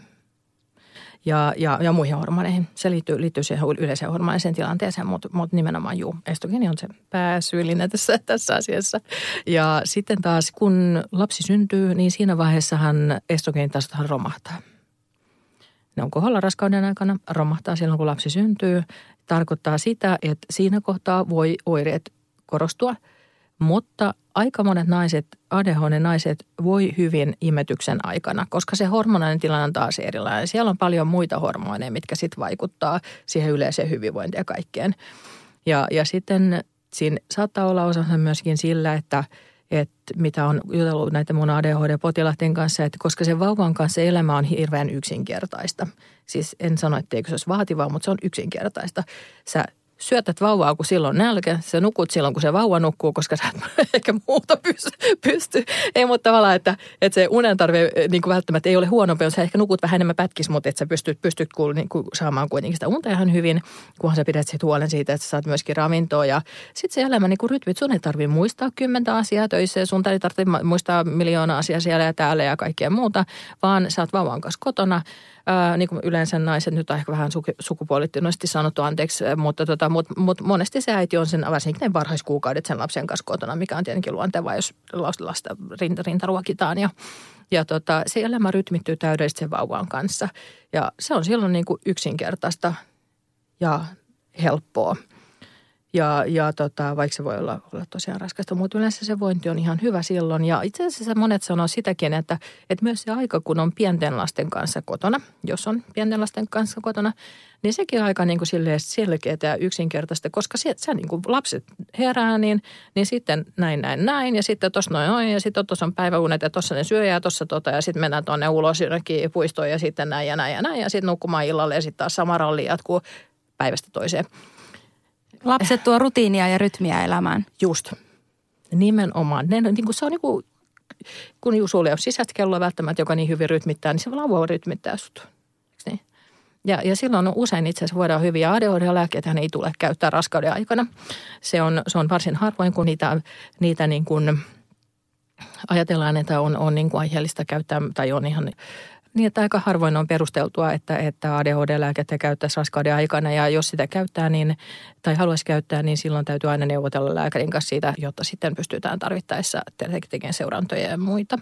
ja, ja, ja muihin hormoneihin. Se liittyy, liittyy siihen yleiseen hormoniseen tilanteeseen, mutta, mutta nimenomaan juu, estrogeni on se pääsyyllinen tässä, tässä asiassa. Ja sitten taas kun lapsi syntyy, niin siinä vaiheessahan estrogeenitasothan romahtaa. Ne on kohdalla raskauden aikana, romahtaa silloin kun lapsi syntyy. Tarkoittaa sitä, että siinä kohtaa voi oireet korostua – mutta aika monet naiset, ADHD-naiset voi hyvin imetyksen aikana, koska se hormonaalinen tilanne on taas erilainen. Siellä on paljon muita hormoneja, mitkä sitten vaikuttaa siihen yleiseen hyvinvointiin ja kaikkeen. Ja, ja sitten siinä saattaa olla osansa myöskin sillä, että, että mitä on jutellut näiden mun ADHD-potilaiden kanssa, että koska se vauvan kanssa elämä on hirveän yksinkertaista. Siis en sano, etteikö se olisi vaativaa, mutta se on yksinkertaista. Sä syötät vauvaa, kun silloin nälkä. Sä nukut silloin, kun se vauva nukkuu, koska sä et ehkä muuta pysty. pysty. Ei, mutta tavallaan, että, että se unen tarve eh, niin kuin välttämättä ei ole huonompi, jos sä ehkä nukut vähän enemmän pätkis, mutta että sä pystyt, pystyt kuul, niin kuin saamaan kuitenkin sitä unta ihan hyvin, kunhan sä pidät sit huolen siitä, että sä saat myöskin ravintoa. Ja sitten se elämä niin kuin rytmit, sun ei tarvitse muistaa kymmentä asiaa töissä ja sun ei tarvitse muistaa miljoona asiaa siellä ja täällä ja kaikkea muuta, vaan sä oot vauvan kanssa kotona – ää, niin kuin yleensä naiset, nyt on ehkä vähän sukupuolittuneesti sanottu anteeksi, mutta tota, mut, mut monesti se äiti on sen, varsinkin ne varhaiskuukaudet sen lapsen kanssa kotona, mikä on tietenkin luontevaa, jos lasta rinta, rintaruokitaan ja ja tota, se elämä rytmittyy täydellisesti sen vauvan kanssa. Ja se on silloin niin kuin yksinkertaista ja helppoa. Ja, ja tota, vaikka se voi olla, olla tosiaan raskasta, mutta yleensä se vointi on ihan hyvä silloin. Ja itse asiassa monet sanoo sitäkin, että, että myös se aika, kun on pienten lasten kanssa kotona, jos on pienten lasten kanssa kotona, niin sekin on aika niin kuin selkeää ja yksinkertaista, koska se, se niin kuin lapset herää, niin, niin sitten näin, näin, näin, ja sitten tuossa noin, noin, ja sitten tuossa on päiväunet, ja tuossa ne syö, ja tuossa tota, ja sitten mennään tuonne ulos jonnekin puistoon, ja sitten näin, ja näin, ja näin, ja sitten nukkumaan illalle, ja sitten taas sama ralli jatkuu päivästä toiseen. Lapset tuo rutiinia ja rytmiä elämään. Just. Nimenomaan. Ne, niin kuin se on niin kuin, kun juu, sulla ei ole sisäistä kelloa välttämättä, joka niin hyvin rytmittää, niin se lauva rytmittää sut. Niin? Ja, ja silloin usein itse asiassa voidaan hyviä ADHD-lääkkeitä, ei tule käyttää raskauden aikana. Se on, se on varsin harvoin, kun niitä, niitä niin kuin ajatellaan, että on, on niin kuin aiheellista käyttää tai on ihan niin, että aika harvoin on perusteltua, että, että ADHD-lääkettä käyttäisi raskauden aikana ja jos sitä käyttää niin, tai haluaisi käyttää, niin silloin täytyy aina neuvotella lääkärin kanssa siitä, jotta sitten pystytään tarvittaessa tekemään seurantoja ja muita.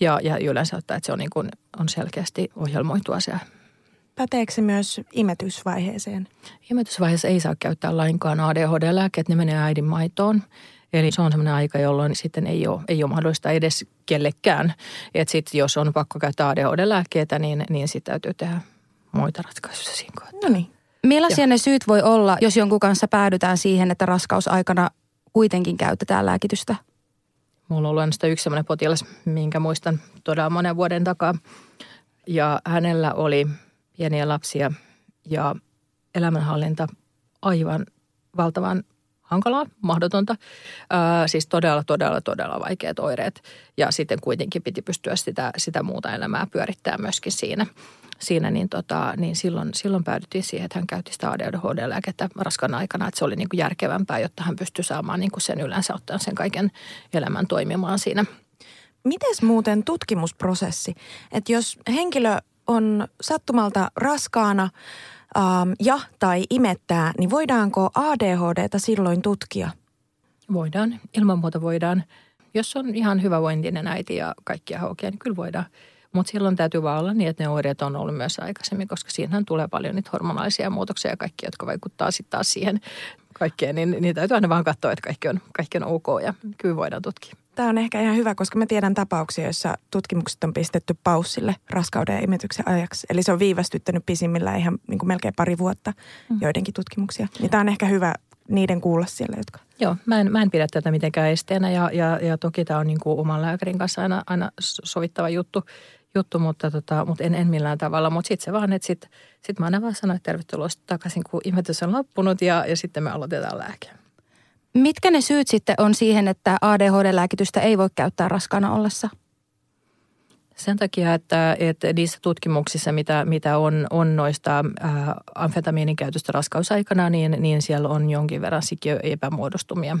Ja, ja yleensä että se on, niin kuin, on selkeästi ohjelmoitu asia. Päteekö se myös imetysvaiheeseen? Imetysvaiheessa ei saa käyttää lainkaan ADHD-lääkkeet, ne menee äidin maitoon. Eli se on sellainen aika, jolloin sitten ei ole, ei ole mahdollista edes kellekään. Että sitten jos on pakko käyttää ADHD-lääkkeitä, niin, niin sitten täytyy tehdä muita ratkaisuja siinä kohtaa. No niin. Millaisia ja. ne syyt voi olla, jos jonkun kanssa päädytään siihen, että raskausaikana kuitenkin käytetään lääkitystä? Mulla on ollut yksi sellainen potilas, minkä muistan todella monen vuoden takaa. Ja hänellä oli pieniä lapsia ja elämänhallinta aivan valtavan hankalaa, mahdotonta. Ää, siis todella, todella, todella vaikeat oireet. Ja sitten kuitenkin piti pystyä sitä, sitä muuta elämää pyörittämään myöskin siinä. Siinä niin, tota, niin silloin, silloin päädyttiin siihen, että hän käytti sitä ADHD-lääkettä raskan aikana, että se oli niin kuin järkevämpää, jotta hän pystyi saamaan niin kuin sen yleensä ottaen sen kaiken elämän toimimaan siinä. Mites muuten tutkimusprosessi? Että jos henkilö on sattumalta raskaana ähm, ja tai imettää, niin voidaanko ADHDta silloin tutkia? Voidaan, ilman muuta voidaan. Jos on ihan hyvävointinen äiti ja kaikkia haukea, niin kyllä voidaan. Mutta silloin täytyy vaan olla niin, että ne oireet on ollut myös aikaisemmin, koska siinähän tulee paljon niitä hormonaalisia muutoksia ja kaikki, jotka vaikuttaa sitten taas siihen kaikkeen. Niin, niin täytyy aina vaan katsoa, että kaikki on, kaikki on ok ja kyllä voidaan tutkia. Tämä on ehkä ihan hyvä, koska mä tiedän tapauksia, joissa tutkimukset on pistetty paussille raskauden ja imetyksen ajaksi. Eli se on viivästyttänyt pisimmillä ihan niin kuin melkein pari vuotta mm. joidenkin tutkimuksia. Niin tämä on ehkä hyvä niiden kuulla siellä, jotka... Joo, mä en, mä en pidä tätä mitenkään esteenä ja, ja, ja toki tämä on niin kuin oman lääkärin kanssa aina, aina sovittava juttu, juttu mutta, tota, mutta en, en millään tavalla. Mutta sitten se vaan, että sitten sit mä aina vaan sanoin, että tervetuloa takaisin, kun imetys on loppunut ja, ja sitten me aloitetaan lääke. Mitkä ne syyt sitten on siihen, että ADHD-lääkitystä ei voi käyttää raskaana ollessa? Sen takia, että, että niissä tutkimuksissa, mitä, mitä on, on noista ää, amfetamiinin käytöstä raskausaikana, niin, niin siellä on jonkin verran epämuodostumia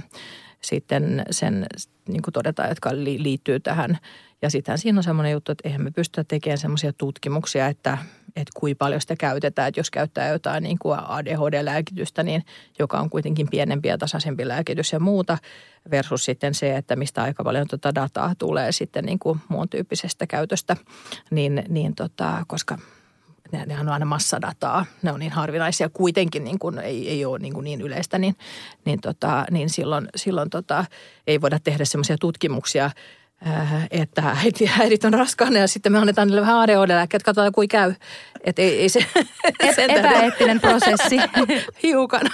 sitten sen niin kuin todetaan, jotka liittyy tähän. Ja sittenhän siinä on semmoinen juttu, että eihän me pystytä tekemään semmoisia tutkimuksia, että, että kuinka paljon sitä käytetään. Että jos käyttää jotain niin kuin ADHD-lääkitystä, niin joka on kuitenkin pienempi ja tasaisempi lääkitys ja muuta, versus sitten se, että mistä aika paljon tuota dataa tulee sitten niin kuin muun tyyppisestä käytöstä, niin, niin tota, koska ne, nehän on aina massadataa, ne on niin harvinaisia kuitenkin, niin kuin ei, ei ole niin, kuin niin yleistä, niin, niin, tota, niin silloin, silloin tota, ei voida tehdä semmoisia tutkimuksia, äh, että äiti, äidit on raskaana ja sitten me annetaan niille vähän ADHD-lääkkeet, katsotaan kuin käy. Että ei, ei se, Et, epäeettinen prosessi. Hiukan.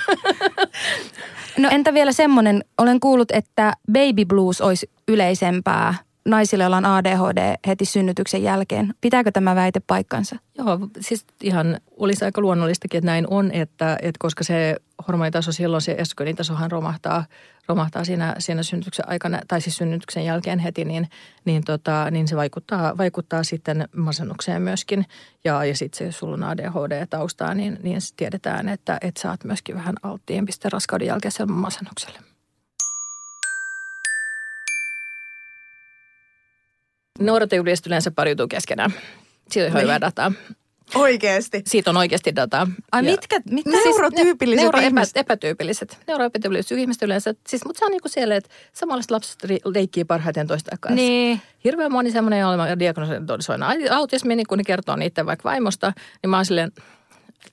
No entä vielä semmoinen, olen kuullut, että baby blues olisi yleisempää naisille, joilla on ADHD heti synnytyksen jälkeen. Pitääkö tämä väite paikkansa? Joo, siis ihan olisi aika luonnollistakin, että näin on, että, että koska se hormonitaso silloin, se estrogenitasohan romahtaa, romahtaa siinä, siinä synnytyksen aikana, tai siis synnytyksen jälkeen heti, niin, niin, tota, niin se vaikuttaa, vaikuttaa sitten masennukseen myöskin. Ja, ja sitten se, jos sulla on ADHD-taustaa, niin, niin tiedetään, että, että sä oot myöskin vähän alttiimpi sitten raskauden jälkeiselle masennukselle. Nuoret ja yleensä pariutuu keskenään. Siitä on ihan hyvää dataa. Oikeasti? Siitä on oikeasti dataa. Ai ja mitkä? mitkä neurotyypilliset neuro, ihmiset? epätyypilliset. Neuroepätyypilliset ihmiset yleensä. Siis, mutta se on niinku siellä, että samanlaiset lapset leikkii parhaiten toista kanssa. Niin. Hirveän moni semmoinen, jolla diagnosoina autismi, niin kun ne kertoo niiden vaikka vaimosta, niin mä oon silleen,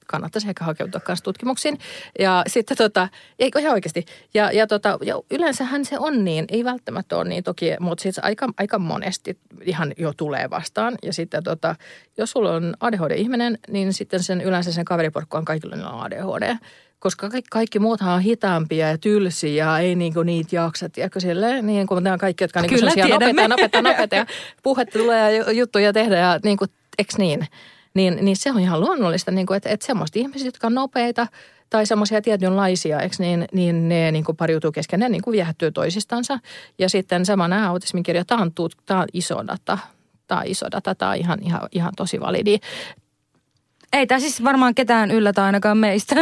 kannattaisi ehkä hakeutua kanssa tutkimuksiin. Ja sitten tota, eikö ihan oikeasti. Ja, ja, tota, ja yleensähän se on niin, ei välttämättä ole niin toki, mutta siis aika, aika monesti ihan jo tulee vastaan. Ja sitten tota, jos sulla on ADHD-ihminen, niin sitten sen yleensä sen kaveriporkko on kaikilla on ADHD koska kaikki, kaikki muuthan on hitaampia ja tylsiä ja ei niinku niitä jaksa, tiedätkö silleen, niin kuin nämä kaikki, jotka on niinku Kyllä, nopeita, nopeita, nopeita ja puhetta tulee ja juttuja tehdä ja niin kuin, eks niin? Niin, niin se on ihan luonnollista, niin kuin, että, että semmoista ihmisiä, jotka on nopeita tai semmoisia tietynlaisia, eikö, niin, niin ne niin kuin pariutuu kesken, ne niin kuin viehättyy toisistansa. Ja sitten sama nämä autismin kirja, tämä on, tämä on iso data, tämä on iso data, tämä on ihan, ihan, ihan tosi validi. Ei tämä siis varmaan ketään yllätä ainakaan meistä.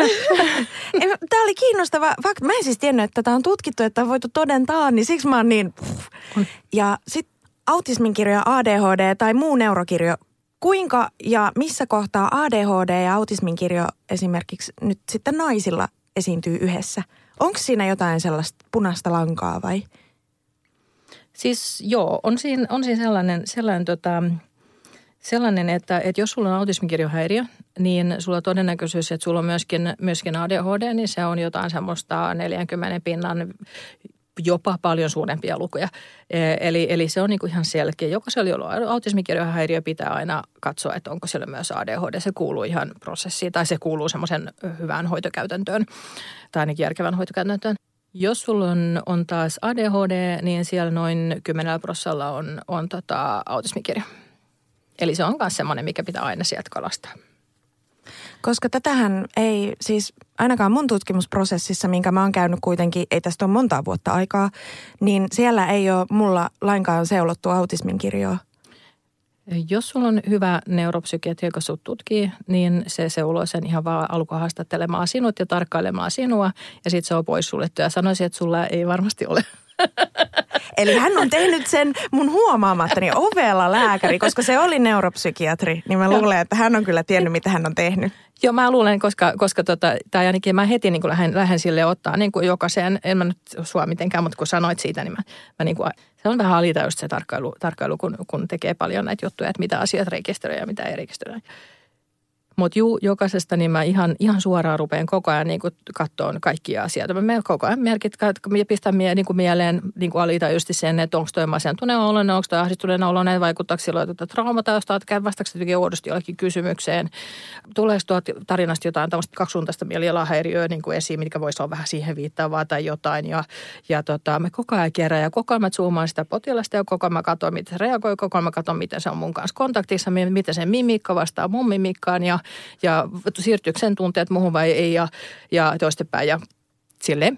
tämä oli kiinnostava. Vaikka mä en siis tiennyt, että tämä on tutkittu, että on voitu todentaa, niin siksi mä oon niin... Ja sitten autismin kirjo, ADHD tai muu neurokirjo Kuinka ja missä kohtaa ADHD ja autismin kirjo esimerkiksi nyt sitten naisilla esiintyy yhdessä? Onko siinä jotain sellaista punaista lankaa vai? Siis joo, on siinä, on siinä sellainen, sellainen, tota, sellainen että, että jos sulla on autismikirjohäiriö, niin sulla on todennäköisyys, että sulla on myöskin, myöskin ADHD, niin se on jotain semmoista 40 pinnan jopa paljon suurempia lukuja. E, eli, eli se on niin kuin ihan selkeä. Jokaisella, jolla on autismikirjohäiriö, pitää aina katsoa, että onko siellä myös ADHD. Se kuuluu ihan prosessiin tai se kuuluu semmoisen hyvään hoitokäytäntöön tai ainakin järkevän hoitokäytäntöön. Jos sulla on, on taas ADHD, niin siellä noin 10 prosentilla on, on tota autismikirja. Eli se on myös semmoinen, mikä pitää aina sieltä kalastaa. Koska tätähän ei, siis ainakaan mun tutkimusprosessissa, minkä mä oon käynyt kuitenkin, ei tästä ole montaa vuotta aikaa, niin siellä ei ole mulla lainkaan seulottu autismin kirjoa. Jos sulla on hyvä neuropsykiatri, joka sut tutkii, niin se seuloo sen ihan vaan alkuhaastattelemaan sinut ja tarkkailemaan sinua. Ja sitten se on pois suljettu ja sanoisin, että sulla ei varmasti ole Eli hän on tehnyt sen mun huomaamattani ovella lääkäri, koska se oli neuropsykiatri. Niin mä luulen, että hän on kyllä tiennyt, mitä hän on tehnyt. Joo, mä luulen, koska, koska tota, tai ainakin mä heti niin kuin lähden, lähden sille ottaa niin kuin jokaisen, en mä nyt sua mitenkään, mutta kun sanoit siitä, niin mä, mä niin kuin, se on vähän just se tarkkailu, tarkkailu kun, kun tekee paljon näitä juttuja, että mitä asiat rekisteröi ja mitä ei rekisteröi. Mutta juu, jokaisesta niin mä ihan, ihan suoraan rupean koko ajan niin katsoa kaikkia asioita. Mä koko ajan merkit, pistän mie, niin mieleen niin kuin just sen, että onko toi masentuneen oloinen, onko toi ahdistuneen oloinen, vaikuttaako silloin tuota traumatausta, että vastaako oudosti jollekin kysymykseen. Tuleeko tuot tarinasta jotain tämmöistä kaksisuuntaista mielialahäiriöä niin kuin esiin, mitkä voisi olla vähän siihen viittaavaa tai jotain. Ja, ja tota, me koko ajan kerran ja koko ajan mä zoomaan sitä potilasta ja koko ajan mä katson, miten se reagoi, koko ajan mä katson, miten se on mun kanssa kontaktissa, miten se mimikka vastaa mun mimikkaan ja ja siirtyykö sen tunteet muuhun vai ei ja, ja toistepäin ja sille.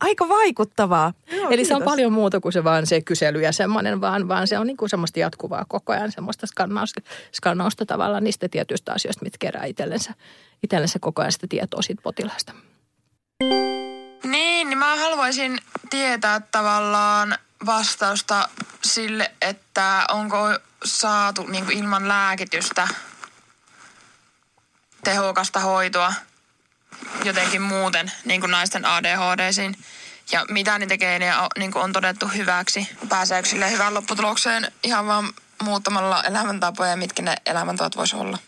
Aika vaikuttavaa. Joo, Eli kiitos. se on paljon muuta kuin se vaan se kysely ja semmoinen, vaan, vaan se on niin kuin semmoista jatkuvaa koko ajan semmoista skannausta, skannausta tavallaan niistä tietyistä asioista, mitkä kerää itsellensä, itsellensä koko ajan sitä tietoa siitä potilaasta. Niin, niin mä haluaisin tietää tavallaan vastausta sille, että onko saatu niin kuin ilman lääkitystä tehokasta hoitoa jotenkin muuten niin kuin naisten ADHDsiin. Ja mitä niitä geenejä niin kuin on todettu hyväksi. Pääseekö sille hyvään lopputulokseen ihan vaan muuttamalla elämäntapoja, mitkä ne elämäntavat voisi olla.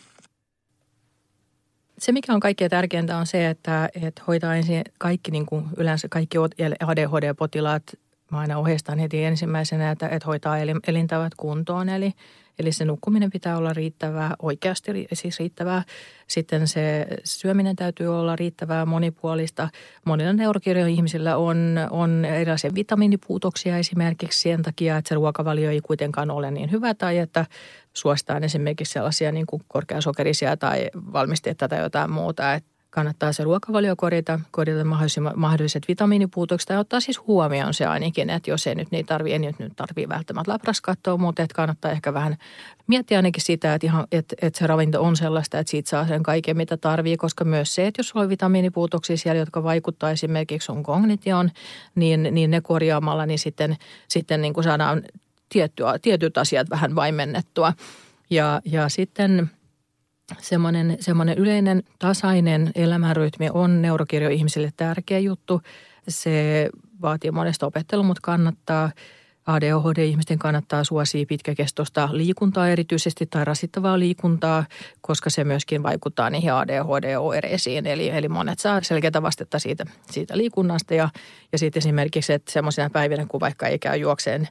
Se, mikä on kaikkein tärkeintä, on se, että, että hoitaa ensin kaikki, niin kuin yleensä kaikki ADHD-potilaat, mä aina ohjeistan heti ensimmäisenä, että, että hoitaa elintavat kuntoon. Eli Eli se nukkuminen pitää olla riittävää, oikeasti siis riittävää. Sitten se syöminen täytyy olla riittävää, monipuolista. Monilla neurokirjoilla ihmisillä on, on erilaisia vitamiinipuutoksia esimerkiksi sen takia, että se ruokavalio ei kuitenkaan ole niin hyvä tai että suositaan esimerkiksi sellaisia niin kuin korkeasokerisia tai valmisteita tai jotain muuta, että kannattaa se ruokavalio korjata, korjata mahdolliset vitamiinipuutokset ja ottaa siis huomioon se ainakin, että jos ei nyt niin tarvii, ei nyt, nyt tarvii välttämättä labras katsoa, mutta että kannattaa ehkä vähän miettiä ainakin sitä, että, ihan, että, että se ravinto on sellaista, että siitä saa sen kaiken, mitä tarvii, koska myös se, että jos sulla on vitamiinipuutoksia siellä, jotka vaikuttaa esimerkiksi sun kognitioon, niin, niin ne korjaamalla, niin sitten, sitten niin kuin saadaan tiettyä, tietyt asiat vähän vaimennettua. Ja, ja sitten – semmoinen, semmoinen yleinen tasainen elämänrytmi on neurokirjo ihmisille tärkeä juttu. Se vaatii monesta opettelua, mutta kannattaa – ADHD-ihmisten kannattaa suosia pitkäkestoista liikuntaa erityisesti tai rasittavaa liikuntaa, koska se myöskin vaikuttaa niihin ADHD-oireisiin. Eli, eli monet saa selkeää vastetta siitä, siitä liikunnasta ja, ja sitten esimerkiksi, että semmoisina päivinä, kun vaikka ei käy juokseen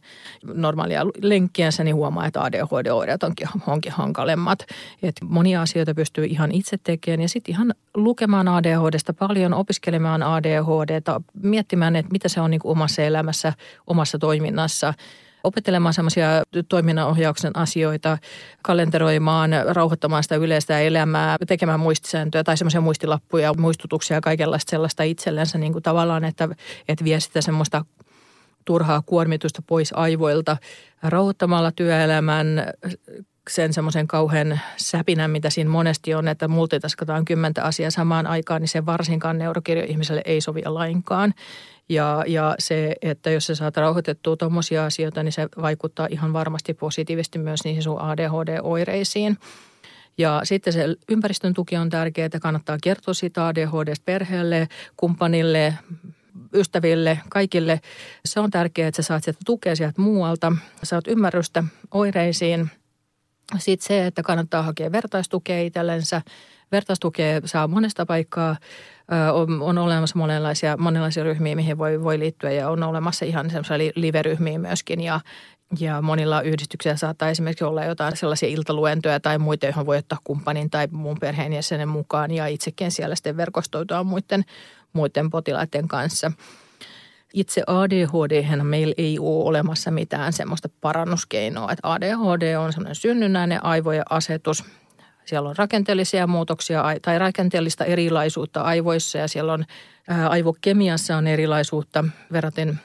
normaalia lenkkiänsä, niin huomaa, että ADHD-oireet onkin, onkin hankalemmat. Et monia asioita pystyy ihan itse tekemään ja sitten ihan lukemaan ADHDsta paljon, opiskelemaan ADHDta, miettimään, että mitä se on niin omassa elämässä, omassa toiminnassa kanssa opettelemaan semmoisia toiminnanohjauksen asioita, kalenteroimaan, rauhoittamaan sitä yleistä elämää, tekemään muistisääntöjä tai semmoisia muistilappuja, muistutuksia ja kaikenlaista sellaista itsellensä niin kuin tavallaan, että, että vie sitä semmoista turhaa kuormitusta pois aivoilta rauhoittamalla työelämän sen semmoisen kauhean säpinän, mitä siinä monesti on, että multitaskataan kymmentä asiaa samaan aikaan, niin se varsinkaan neurokirjo ihmiselle ei sovi lainkaan. Ja, ja se, että jos sä saat rauhoitettua tuommoisia asioita, niin se vaikuttaa ihan varmasti positiivisesti myös niihin sun ADHD-oireisiin. Ja sitten se ympäristön tuki on tärkeää, että kannattaa kertoa siitä ADHD perheelle, kumppanille, ystäville, kaikille. Se on tärkeää, että sä saat sieltä tukea sieltä muualta, saat ymmärrystä oireisiin. Sitten se, että kannattaa hakea vertaistukea itsellensä. Vertaistukea saa monesta paikkaa on, on olemassa monenlaisia, monenlaisia ryhmiä, mihin voi, voi liittyä ja on olemassa ihan semmoisia live-ryhmiä myöskin ja, ja monilla yhdistyksillä saattaa esimerkiksi olla jotain sellaisia iltaluentoja tai muita, joihin voi ottaa kumppanin tai muun perheenjäsenen mukaan ja itsekin siellä sitten verkostoitua muiden, muiden potilaiden kanssa. Itse ADHD meillä ei ole olemassa mitään semmoista parannuskeinoa. Että ADHD on semmoinen synnynnäinen aivojen asetus. Siellä on rakenteellisia muutoksia tai rakenteellista erilaisuutta aivoissa ja siellä on aivokemiassa on erilaisuutta verraten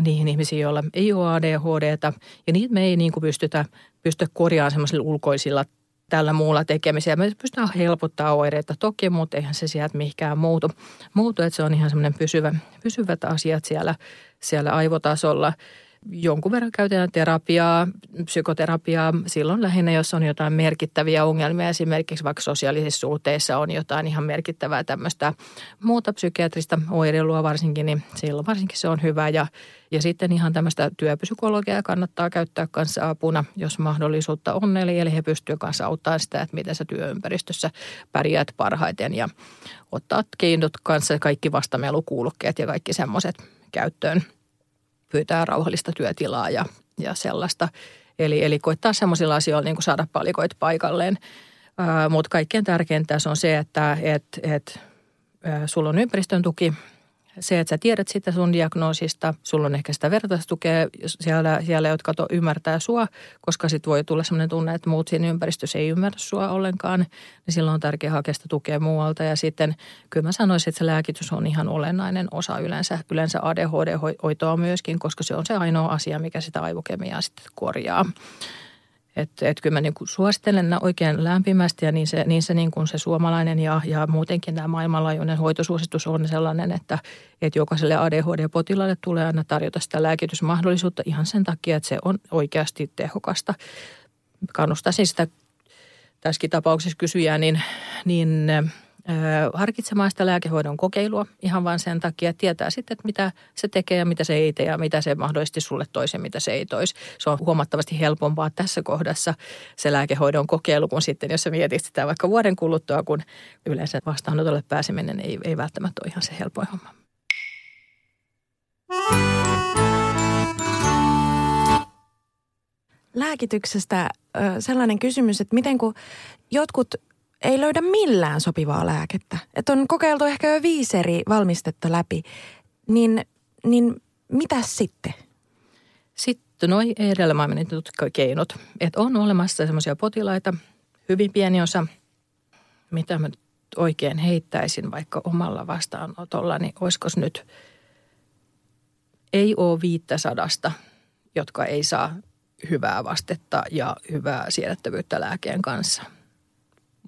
niihin ihmisiin, joilla ei ole ADHDta. Ja niitä me ei niin kuin pystytä, pystytä korjaamaan semmoisilla ulkoisilla tällä muulla tekemisellä. Me pystytään helpottaa oireita toki, mutta eihän se sieltä mihinkään muutu. muutu että se on ihan semmoinen pysyvä, pysyvät asiat siellä, siellä aivotasolla – jonkun verran käytetään terapiaa, psykoterapiaa silloin lähinnä, jos on jotain merkittäviä ongelmia. Esimerkiksi vaikka sosiaalisissa suhteissa on jotain ihan merkittävää tämmöistä muuta psykiatrista oireilua varsinkin, niin silloin varsinkin se on hyvä. Ja, ja sitten ihan tämmöistä työpsykologiaa kannattaa käyttää kanssa apuna, jos mahdollisuutta on. Eli, eli he pystyvät kanssa auttamaan sitä, että miten sä työympäristössä pärjäät parhaiten ja ottaa keinot kanssa kaikki vastamelukuulokkeet ja kaikki semmoiset käyttöön – pyytää rauhallista työtilaa ja, ja sellaista. Eli, eli koittaa semmoisilla asioilla niin kuin saada palikoit paikalleen. Mutta kaikkein tärkeintä on se, että et, et, sulla on ympäristön tuki – se, että sä tiedät sitä sun diagnoosista, sulla on ehkä sitä vertaistukea siellä, siellä jotka to, ymmärtää sua, koska sitten voi tulla sellainen tunne, että muut siinä ympäristössä ei ymmärrä sua ollenkaan, niin silloin on tärkeää hakea sitä tukea muualta. Ja sitten kyllä mä sanoisin, että se lääkitys on ihan olennainen osa yleensä, yleensä ADHD-hoitoa myöskin, koska se on se ainoa asia, mikä sitä aivokemiaa sitten korjaa. Että et kyllä mä niin kuin suosittelen oikein lämpimästi ja niin se, niin se, niin se suomalainen ja, ja muutenkin tämä maailmanlaajuinen hoitosuositus on sellainen, että, että jokaiselle ADHD-potilaalle tulee aina tarjota sitä lääkitysmahdollisuutta ihan sen takia, että se on oikeasti tehokasta. Kannustaisin sitä tässäkin tapauksessa kysyjää, niin, niin harkitsemaan sitä lääkehoidon kokeilua ihan vain sen takia, että tietää sitten, että mitä se tekee ja mitä se ei tee ja mitä se mahdollisesti sulle toisi ja mitä se ei toisi. Se on huomattavasti helpompaa tässä kohdassa se lääkehoidon kokeilu, kun sitten jos sä mietit sitä vaikka vuoden kuluttua, kun yleensä vastaanotolle pääseminen ei, ei välttämättä ole ihan se helpoin homma. Lääkityksestä sellainen kysymys, että miten kun jotkut ei löydä millään sopivaa lääkettä. Että on kokeiltu ehkä jo viisi eri valmistetta läpi. Niin, niin mitä sitten? Sitten noin edellä mainitut keinot. Että on olemassa semmoisia potilaita, hyvin pieni osa, mitä mä oikein heittäisin vaikka omalla vastaanotolla, niin olisiko nyt, ei ole viittä sadasta, jotka ei saa hyvää vastetta ja hyvää siedettävyyttä lääkeen kanssa –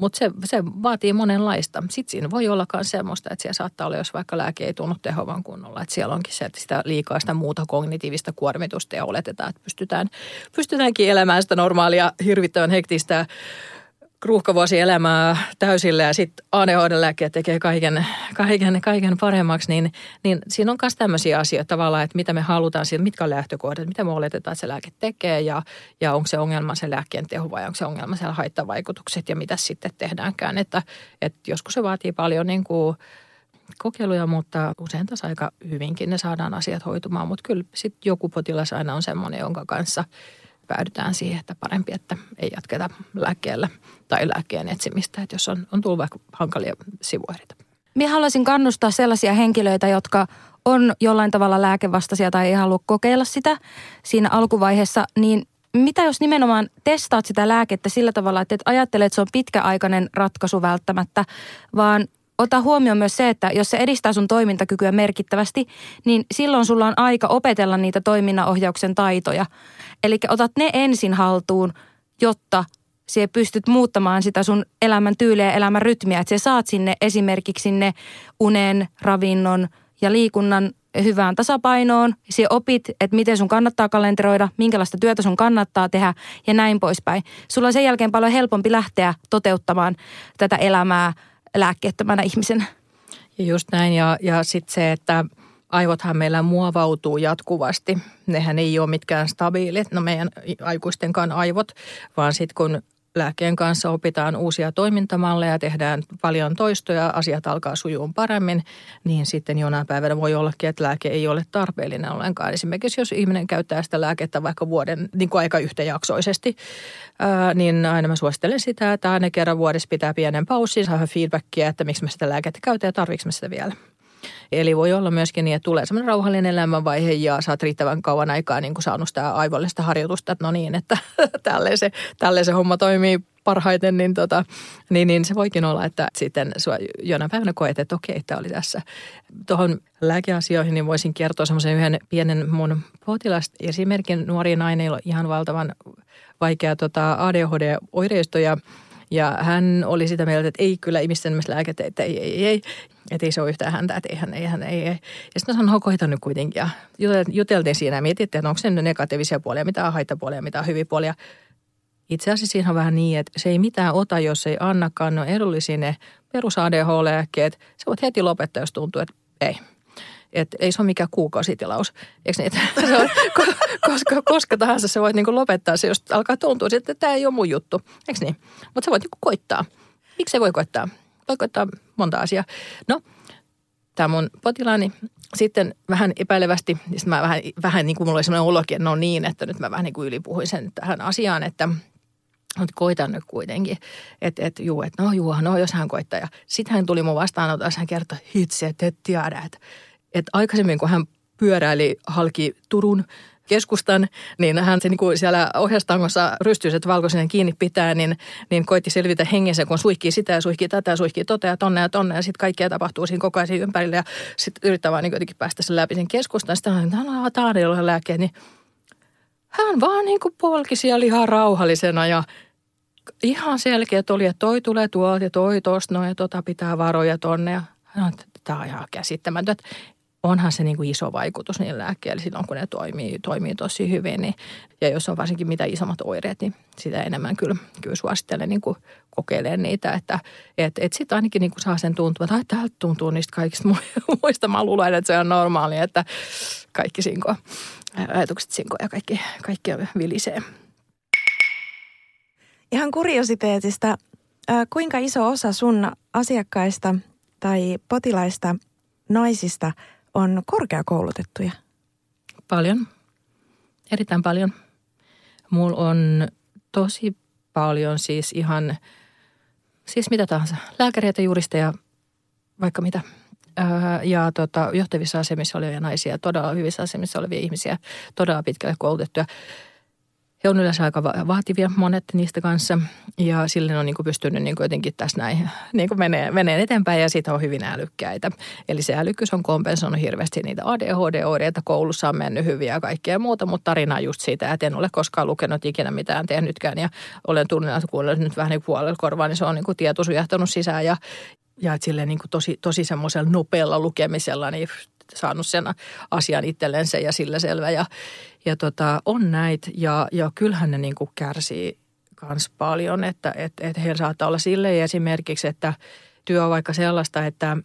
mutta se, se vaatii monenlaista. Sitten siinä voi olla myös semmoista, että siellä saattaa olla, jos vaikka lääke ei tunnu tehovan kunnolla, että siellä onkin se, että sitä liikaa sitä muuta kognitiivista kuormitusta ja oletetaan, että pystytään, pystytäänkin elämään sitä normaalia, hirvittävän hektistä ruuhkavuosielämää täysillä ja sitten ADHD-lääkkeet tekee kaiken, kaiken, kaiken paremmaksi, niin, niin siinä on myös tämmöisiä asioita tavallaan, että mitä me halutaan siitä, mitkä on lähtökohdat, mitä me oletetaan, että se lääke tekee ja, ja onko se ongelma se lääkkeen teho vai onko se ongelma siellä haittavaikutukset ja mitä sitten tehdäänkään. Että, että joskus se vaatii paljon niin kuin kokeiluja, mutta usein taas aika hyvinkin ne saadaan asiat hoitumaan, mutta kyllä sitten joku potilas aina on semmoinen, jonka kanssa – päädytään siihen, että parempi, että ei jatketa lääkkeellä tai lääkkeen etsimistä, että jos on, on tullut vaikka hankalia sivuoireita. Minä haluaisin kannustaa sellaisia henkilöitä, jotka on jollain tavalla lääkevastaisia tai ei halua kokeilla sitä siinä alkuvaiheessa, niin mitä jos nimenomaan testaat sitä lääkettä sillä tavalla, että et ajattele, että se on pitkäaikainen ratkaisu välttämättä, vaan ota huomioon myös se, että jos se edistää sun toimintakykyä merkittävästi, niin silloin sulla on aika opetella niitä toiminnanohjauksen taitoja. Eli otat ne ensin haltuun, jotta sie pystyt muuttamaan sitä sun elämän tyyliä ja elämän rytmiä. Että sä saat sinne esimerkiksi sinne unen, ravinnon ja liikunnan hyvään tasapainoon. Sie opit, että miten sun kannattaa kalenteroida, minkälaista työtä sun kannattaa tehdä ja näin poispäin. Sulla on sen jälkeen paljon helpompi lähteä toteuttamaan tätä elämää lääkkeettömänä ihmisenä. Ja just näin. Ja, ja sitten se, että aivothan meillä muovautuu jatkuvasti. Nehän ei ole mitkään stabiilit, no meidän aikuistenkaan aivot, vaan sitten kun lääkkeen kanssa opitaan uusia toimintamalleja, tehdään paljon toistoja, asiat alkaa sujuun paremmin, niin sitten jonain päivänä voi ollakin, että lääke ei ole tarpeellinen ollenkaan. Esimerkiksi jos ihminen käyttää sitä lääkettä vaikka vuoden niin kuin aika yhtäjaksoisesti, ää, niin aina mä suosittelen sitä, että aina kerran vuodessa pitää pienen paussin, saada feedbackia, että miksi mä sitä lääkettä käytän ja tarvitsen sitä vielä. Eli voi olla myöskin niin, että tulee semmoinen rauhallinen elämänvaihe ja saat riittävän kauan aikaa niin kuin saanut sitä aivollista harjoitusta, että no niin, että tälleen se, tälleen se homma toimii parhaiten, niin, tota, niin, niin se voikin olla, että sitten sua jonain päivänä koet, että okei, tämä oli tässä. Tuohon lääkeasioihin niin voisin kertoa semmoisen yhden pienen mun potilasta esimerkin. Nuori nainen on ihan valtavan vaikea tota ADHD-oireisto ja ja hän oli sitä mieltä, että ei kyllä ihmisten lääkettä, että ei, ei, ei, että ei se ole yhtään häntä, että ei hän, ei ei. Ja sitten sanoin, no koita nyt kuitenkin. Ja juteltiin siinä ja mietittiin, että onko se negatiivisia puolia, mitä haittapuolia, mitä hyviä puolia. Itse asiassa siinä on vähän niin, että se ei mitään ota, jos ei annakaan. No edullisia ne perus ADH-lääkkeet. Se voit heti lopettaa, jos tuntuu, että ei. Että ei se ole mikään kuukausitilaus. Eikö niin? koska, koska tahansa se voit niinku lopettaa se, jos alkaa tuntua, että tämä ei ole mun juttu. Eikö niin? Mutta sä voit niinku koittaa. Miksi se voi koittaa? Voi koittaa monta asiaa. No, tämä mun potilaani sitten vähän epäilevästi, niin mä vähän, vähän niin kuin mulla oli sellainen olokin, että no niin, että nyt mä vähän niin kuin ylipuhuin sen tähän asiaan, että – mutta koitan nyt kuitenkin. Että et, juu, että no juu, no jos hän koittaa. Ja sitten hän tuli mun vastaanotossa, hän kertoi, hitsi, että et tiedä, että et aikaisemmin kun hän pyöräili halki Turun keskustan, niin hän se niin kuin siellä ohjastangossa rystyiset valkoisen kiinni pitää, niin, niin koitti selvitä hengessä, kun suihkii sitä ja suihkii tätä ja suihkii tota ja tonne ja tonne ja sitten kaikkea tapahtuu siinä koko ajan ympärillä ja sitten yrittää vaan niin jotenkin päästä sen läpi sen keskustan. Sitten hän on, tämä on lääkkeet, niin hän vaan niin kuin polki siellä ihan rauhallisena ja ihan selkeä oli, että toi tulee tuolta ja toi tosta, no ja tota pitää varoja tonne. Ja no, tämä on ihan käsittämätöntä. Onhan se niin kuin iso vaikutus niillä lääkkeillä silloin, kun ne toimii, toimii tosi hyvin. Niin, ja jos on varsinkin mitä isommat oireet, niin sitä enemmän kyllä, kyllä suosittelen niin kokeilemaan niitä. Että et, et sitten ainakin niin kuin saa sen tuntua, että täältä tuntuu niistä kaikista muista. Mä luulen, että se on normaali, että kaikki sinko, ajatukset sinko ja kaikki, kaikki vilisee. Ihan kuriositeetista, kuinka iso osa sun asiakkaista tai potilaista naisista on korkeakoulutettuja? Paljon. Erittäin paljon. Mulla on tosi paljon siis ihan, siis mitä tahansa, lääkäreitä, juristeja, vaikka mitä. Ja tota, johtavissa asemissa olevia naisia, todella hyvissä asemissa olevia ihmisiä, todella pitkälle koulutettuja. He on yleensä aika vaativia, monet niistä kanssa. Ja sille on niin kuin pystynyt niin kuin jotenkin tässä näin niin kuin menee, menee eteenpäin ja siitä on hyvin älykkäitä. Eli se älykkyys on kompensoinut hirveästi niitä ADHD-oireita. Koulussa on mennyt hyviä ja kaikkea muuta, mutta tarina on just siitä, että en ole koskaan lukenut ikinä mitään tehnytkään. Ja olen tunnellut kuunnellut nyt vähän niin puolella korvaa, niin se on niin kuin tieto sujahtanut sisään ja, ja että niin kuin tosi, tosi semmoisella nopealla lukemisella niin saanut sen asian itsellensä ja sillä selvä. Ja, ja tota, on näitä ja, ja kyllähän ne niin kuin kärsii myös paljon, että et, et heillä saattaa olla silleen esimerkiksi, että työ on vaikka sellaista, että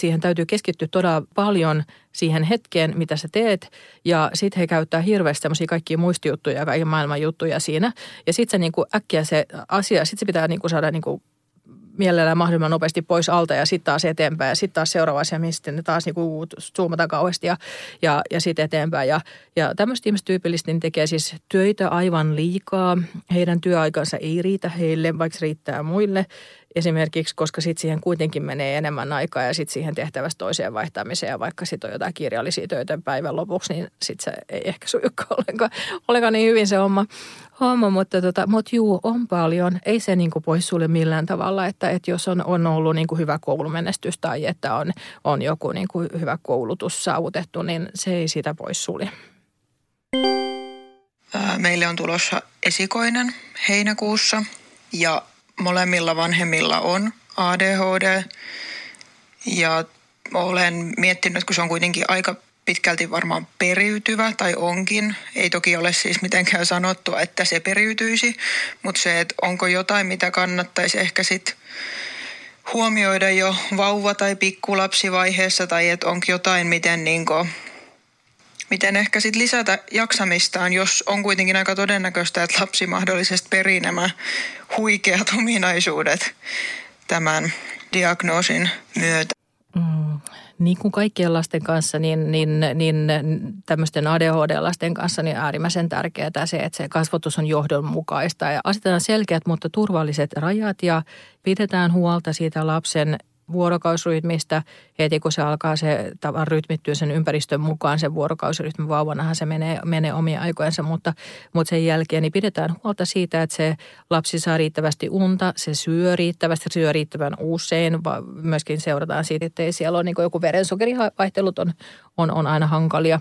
siihen täytyy keskittyä todella paljon siihen hetkeen, mitä sä teet. Ja sitten he käyttää hirveästi semmoisia kaikkia muistijuttuja ja kaiken maailman juttuja siinä. Ja sitten se niinku äkkiä se asia, sitten se pitää niinku saada niinku mielellään mahdollisimman nopeasti pois alta ja sitten taas eteenpäin. Ja sitten taas seuraava asia, mistä ne taas niinku zoomataan kauheasti ja, ja, ja sitten eteenpäin. Ja, ja tämmöiset ihmiset tyypillisesti niin tekee siis töitä aivan liikaa. Heidän työaikansa ei riitä heille, vaikka se riittää muille esimerkiksi, koska sitten siihen kuitenkin menee enemmän aikaa ja sitten siihen tehtävästä toiseen vaihtamiseen ja vaikka sitten on jotain kirjallisia töitä päivän lopuksi, niin sitten se ei ehkä sujukaan ollenkaan, ollenkaan niin hyvin se homma. homma mutta, tota, mutta juu, on paljon. Ei se niin pois sulle millään tavalla, että, että jos on, on ollut niin kuin hyvä koulumenestys tai että on, on joku niin kuin hyvä koulutus saavutettu, niin se ei sitä pois sulje. Meille on tulossa esikoinen heinäkuussa ja molemmilla vanhemmilla on ADHD ja olen miettinyt, kun se on kuitenkin aika pitkälti varmaan periytyvä tai onkin. Ei toki ole siis mitenkään sanottu, että se periytyisi, mutta se, että onko jotain, mitä kannattaisi ehkä sitten huomioida jo vauva- tai pikkulapsivaiheessa tai että onko jotain, miten niinku miten ehkä sitten lisätä jaksamistaan, jos on kuitenkin aika todennäköistä, että lapsi mahdollisesti perii nämä huikeat ominaisuudet tämän diagnoosin myötä. Mm, niin kuin kaikkien lasten kanssa, niin, niin, niin tämmöisten ADHD-lasten kanssa niin äärimmäisen tärkeää se, että se kasvatus on johdonmukaista ja asetetaan selkeät, mutta turvalliset rajat ja pidetään huolta siitä lapsen vuorokausrytmistä. Heti kun se alkaa se tavan rytmittyä sen ympäristön mukaan, sen vuorokausrytmi vauvanahan se menee, menee omia aikojensa, mutta, mutta sen jälkeen niin pidetään huolta siitä, että se lapsi saa riittävästi unta, se syö riittävästi, syö riittävän usein. Myöskin seurataan siitä, että ei siellä ole niin joku verensokerivaihtelut on, on, on aina hankalia.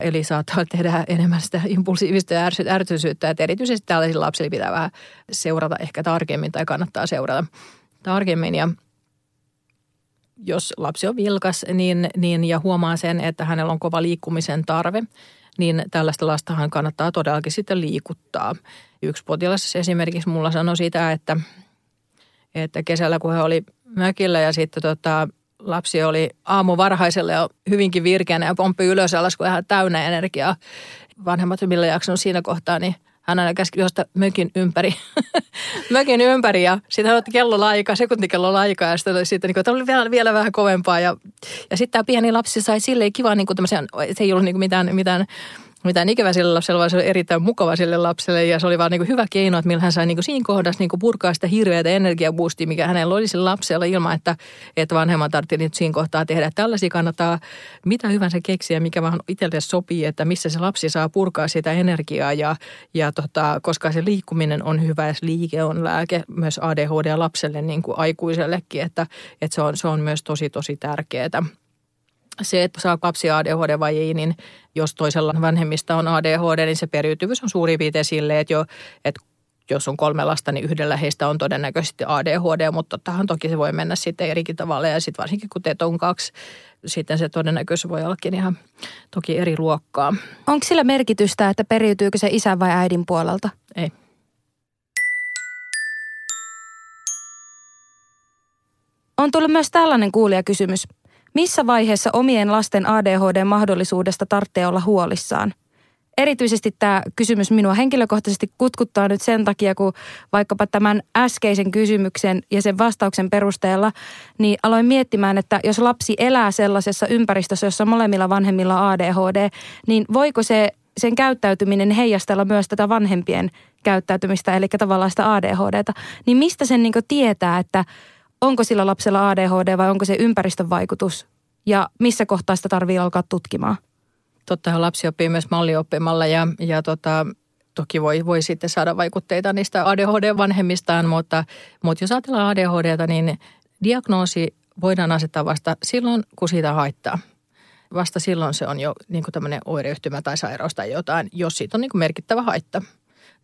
Eli saattaa tehdä enemmän sitä impulsiivista ja ärtyisyyttä, että erityisesti tällaisilla lapsilla pitää vähän seurata ehkä tarkemmin tai kannattaa seurata tarkemmin. Ja jos lapsi on vilkas niin, niin, ja huomaa sen, että hänellä on kova liikkumisen tarve, niin tällaista lastahan kannattaa todellakin sitten liikuttaa. Yksi potilas esimerkiksi mulla sanoi sitä, että, että kesällä kun he oli mökillä ja sitten tota, lapsi oli aamu varhaisella ja hyvinkin virkeänä ja pomppi ylös alas, kun hän täynnä energiaa. Vanhemmat millä jaksanut siinä kohtaa, niin hän aina käski juosta mökin ympäri, mökin ympäri ja sitten hän otti kelloaikaa, sekuntikelloaikaa ja sitten, sitten niin oli vielä, vielä vähän kovempaa. Ja, ja sitten tämä pieni lapsi sai silleen kivan, niin kuin se ei ollut niin kuin mitään, mitään mitään ikävä sille lapselle, vaan se oli erittäin mukava sille lapselle. Ja se oli vaan niin kuin hyvä keino, että millä hän sai niin kuin siinä kohdassa niin kuin purkaa sitä hirveätä energiaboostia, mikä hänellä oli sille lapsella ilman, että, että vanhemmat tarvitsi nyt siinä kohtaa tehdä. Tällaisia kannattaa mitä hyvänsä keksiä, mikä vaan itselle sopii, että missä se lapsi saa purkaa sitä energiaa. Ja, ja tota, koska se liikkuminen on hyvä ja liike on lääke myös ADHD-lapselle niin kuin aikuisellekin, että, että se, on, se on myös tosi tosi tärkeää se, että saa lapsi ADHD vai ei, niin jos toisella vanhemmista on ADHD, niin se periytyvyys on suurin piirtein silleen, että, jo, että jos on kolme lasta, niin yhdellä heistä on todennäköisesti ADHD, mutta tottahan toki se voi mennä sitten erikin tavalla ja sitten varsinkin kun teet on kaksi, sitten se todennäköisyys voi ollakin ihan toki eri luokkaa. Onko sillä merkitystä, että periytyykö se isän vai äidin puolelta? Ei. On tullut myös tällainen kuulijakysymys. Missä vaiheessa omien lasten ADHD-mahdollisuudesta tarvitsee olla huolissaan? Erityisesti tämä kysymys minua henkilökohtaisesti kutkuttaa nyt sen takia, kun vaikkapa tämän äskeisen kysymyksen ja sen vastauksen perusteella, niin aloin miettimään, että jos lapsi elää sellaisessa ympäristössä, jossa molemmilla vanhemmilla ADHD, niin voiko se sen käyttäytyminen heijastella myös tätä vanhempien käyttäytymistä, eli tavallaan sitä ADHDta. Niin mistä sen niin tietää, että onko sillä lapsella ADHD vai onko se ympäristön vaikutus ja missä kohtaa sitä tarvii alkaa tutkimaan? Totta, lapsi oppii myös mallioppimalla ja, ja tota, toki voi, voi sitten saada vaikutteita niistä ADHD-vanhemmistaan, mutta, mutta jos ajatellaan ADHDta, niin diagnoosi voidaan asettaa vasta silloin, kun siitä haittaa. Vasta silloin se on jo niin tämmöinen oireyhtymä tai sairaus tai jotain, jos siitä on niin kuin merkittävä haitta.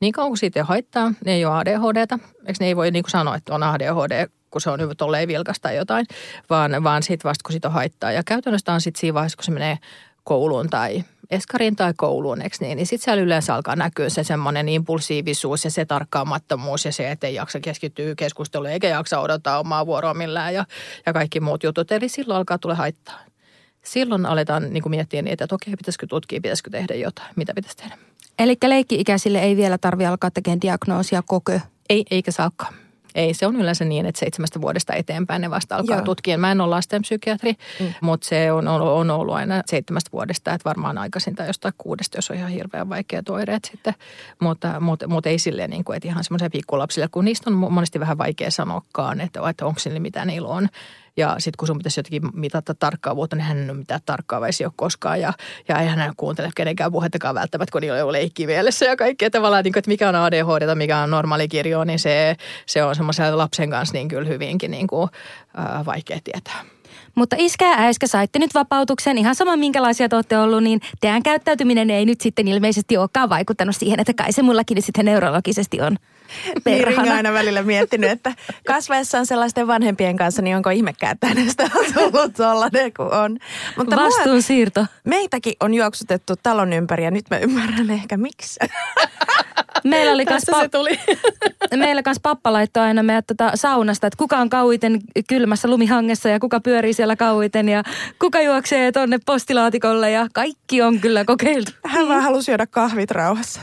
Niin kauan kuin siitä ei haittaa, ne ei ole ADHDta. Eikö ne ei voi niin kuin sanoa, että on ADHD, kun se on nyt tolleen vilkasta tai jotain, vaan, vaan sitten vasta kun sitä haittaa. Ja käytännössä on sitten siinä vaiheessa, kun se menee kouluun tai eskarin tai kouluun, eikö niin? Niin sitten siellä yleensä alkaa näkyä se semmoinen impulsiivisuus ja se tarkkaamattomuus ja se, että ei jaksa keskittyä keskusteluun eikä jaksa odottaa omaa vuoroa millään ja, ja kaikki muut jutut. Eli silloin alkaa tulla haittaa. Silloin aletaan niin kuin miettiä niitä, että okei, pitäisikö tutkia, pitäisikö tehdä jotain, mitä pitäisi tehdä. Eli leikki-ikäisille ei vielä tarvitse alkaa tekemään diagnoosia koko? Ei, eikä saakaan. Ei, se on yleensä niin, että seitsemästä vuodesta eteenpäin ne vasta alkaa Joo. tutkia. Mä en ole lastenpsykiatri, mm. mutta se on, on, on ollut aina seitsemästä vuodesta, että varmaan aikaisin tai jostain kuudesta, jos on ihan hirveän vaikeat oireet sitten. Mutta, mutta, mutta ei silleen, niin kuin, että ihan semmoisia pikkulapsille, kun niistä on monesti vähän vaikea sanoakaan, että, että onko sille mitä niillä on. Ja sitten kun sun pitäisi jotenkin mitata tarkkaavuutta, niin hän ei ole mitään tarkkaavaisia ole koskaan. Ja, ja eihän hän kuuntele kenenkään puhettakaan välttämättä, kun niillä on leikki mielessä ja kaikkea. Tavallaan, niin kuin, että mikä on ADHD tai mikä on normaali kirjo, niin se, se on semmoisen lapsen kanssa niin kyllä hyvinkin niin kuin, äh, vaikea tietää. Mutta iskä ja äiskä saitte nyt vapautuksen, ihan sama minkälaisia te olette ollut, niin teidän käyttäytyminen ei nyt sitten ilmeisesti olekaan vaikuttanut siihen, että kai se mullakin sitten neurologisesti on. Perhana. Niin aina välillä miettinyt, että kasvaessaan sellaisten vanhempien kanssa, niin onko ihmekään, että hänestä on tullut sellainen kuin on. Mutta Vastuun siirto. Meitäkin on juoksutettu talon ympäri ja nyt mä ymmärrän ehkä miksi. Meillä oli kans, pa- tuli. meillä kans pappa laittoi aina meidät tota saunasta, että kuka on kauiten kylmässä lumihangessa ja kuka pyörii siellä kauiten ja kuka juoksee tonne postilaatikolle ja kaikki on kyllä kokeiltu. Hän vaan halusi juoda kahvit rauhassa.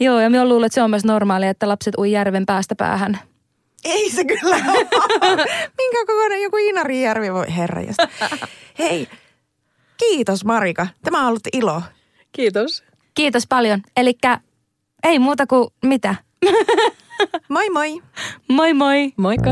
Joo, ja minä luulen, että se on myös normaalia, että lapset ui järven päästä päähän. Ei se kyllä Minkä kokoinen joku Inarijärvi voi herra. Hei, kiitos Marika. Tämä on ollut ilo. Kiitos. Kiitos paljon. Eli ei muuta kuin mitä. moi moi. Moi moi. Moikka.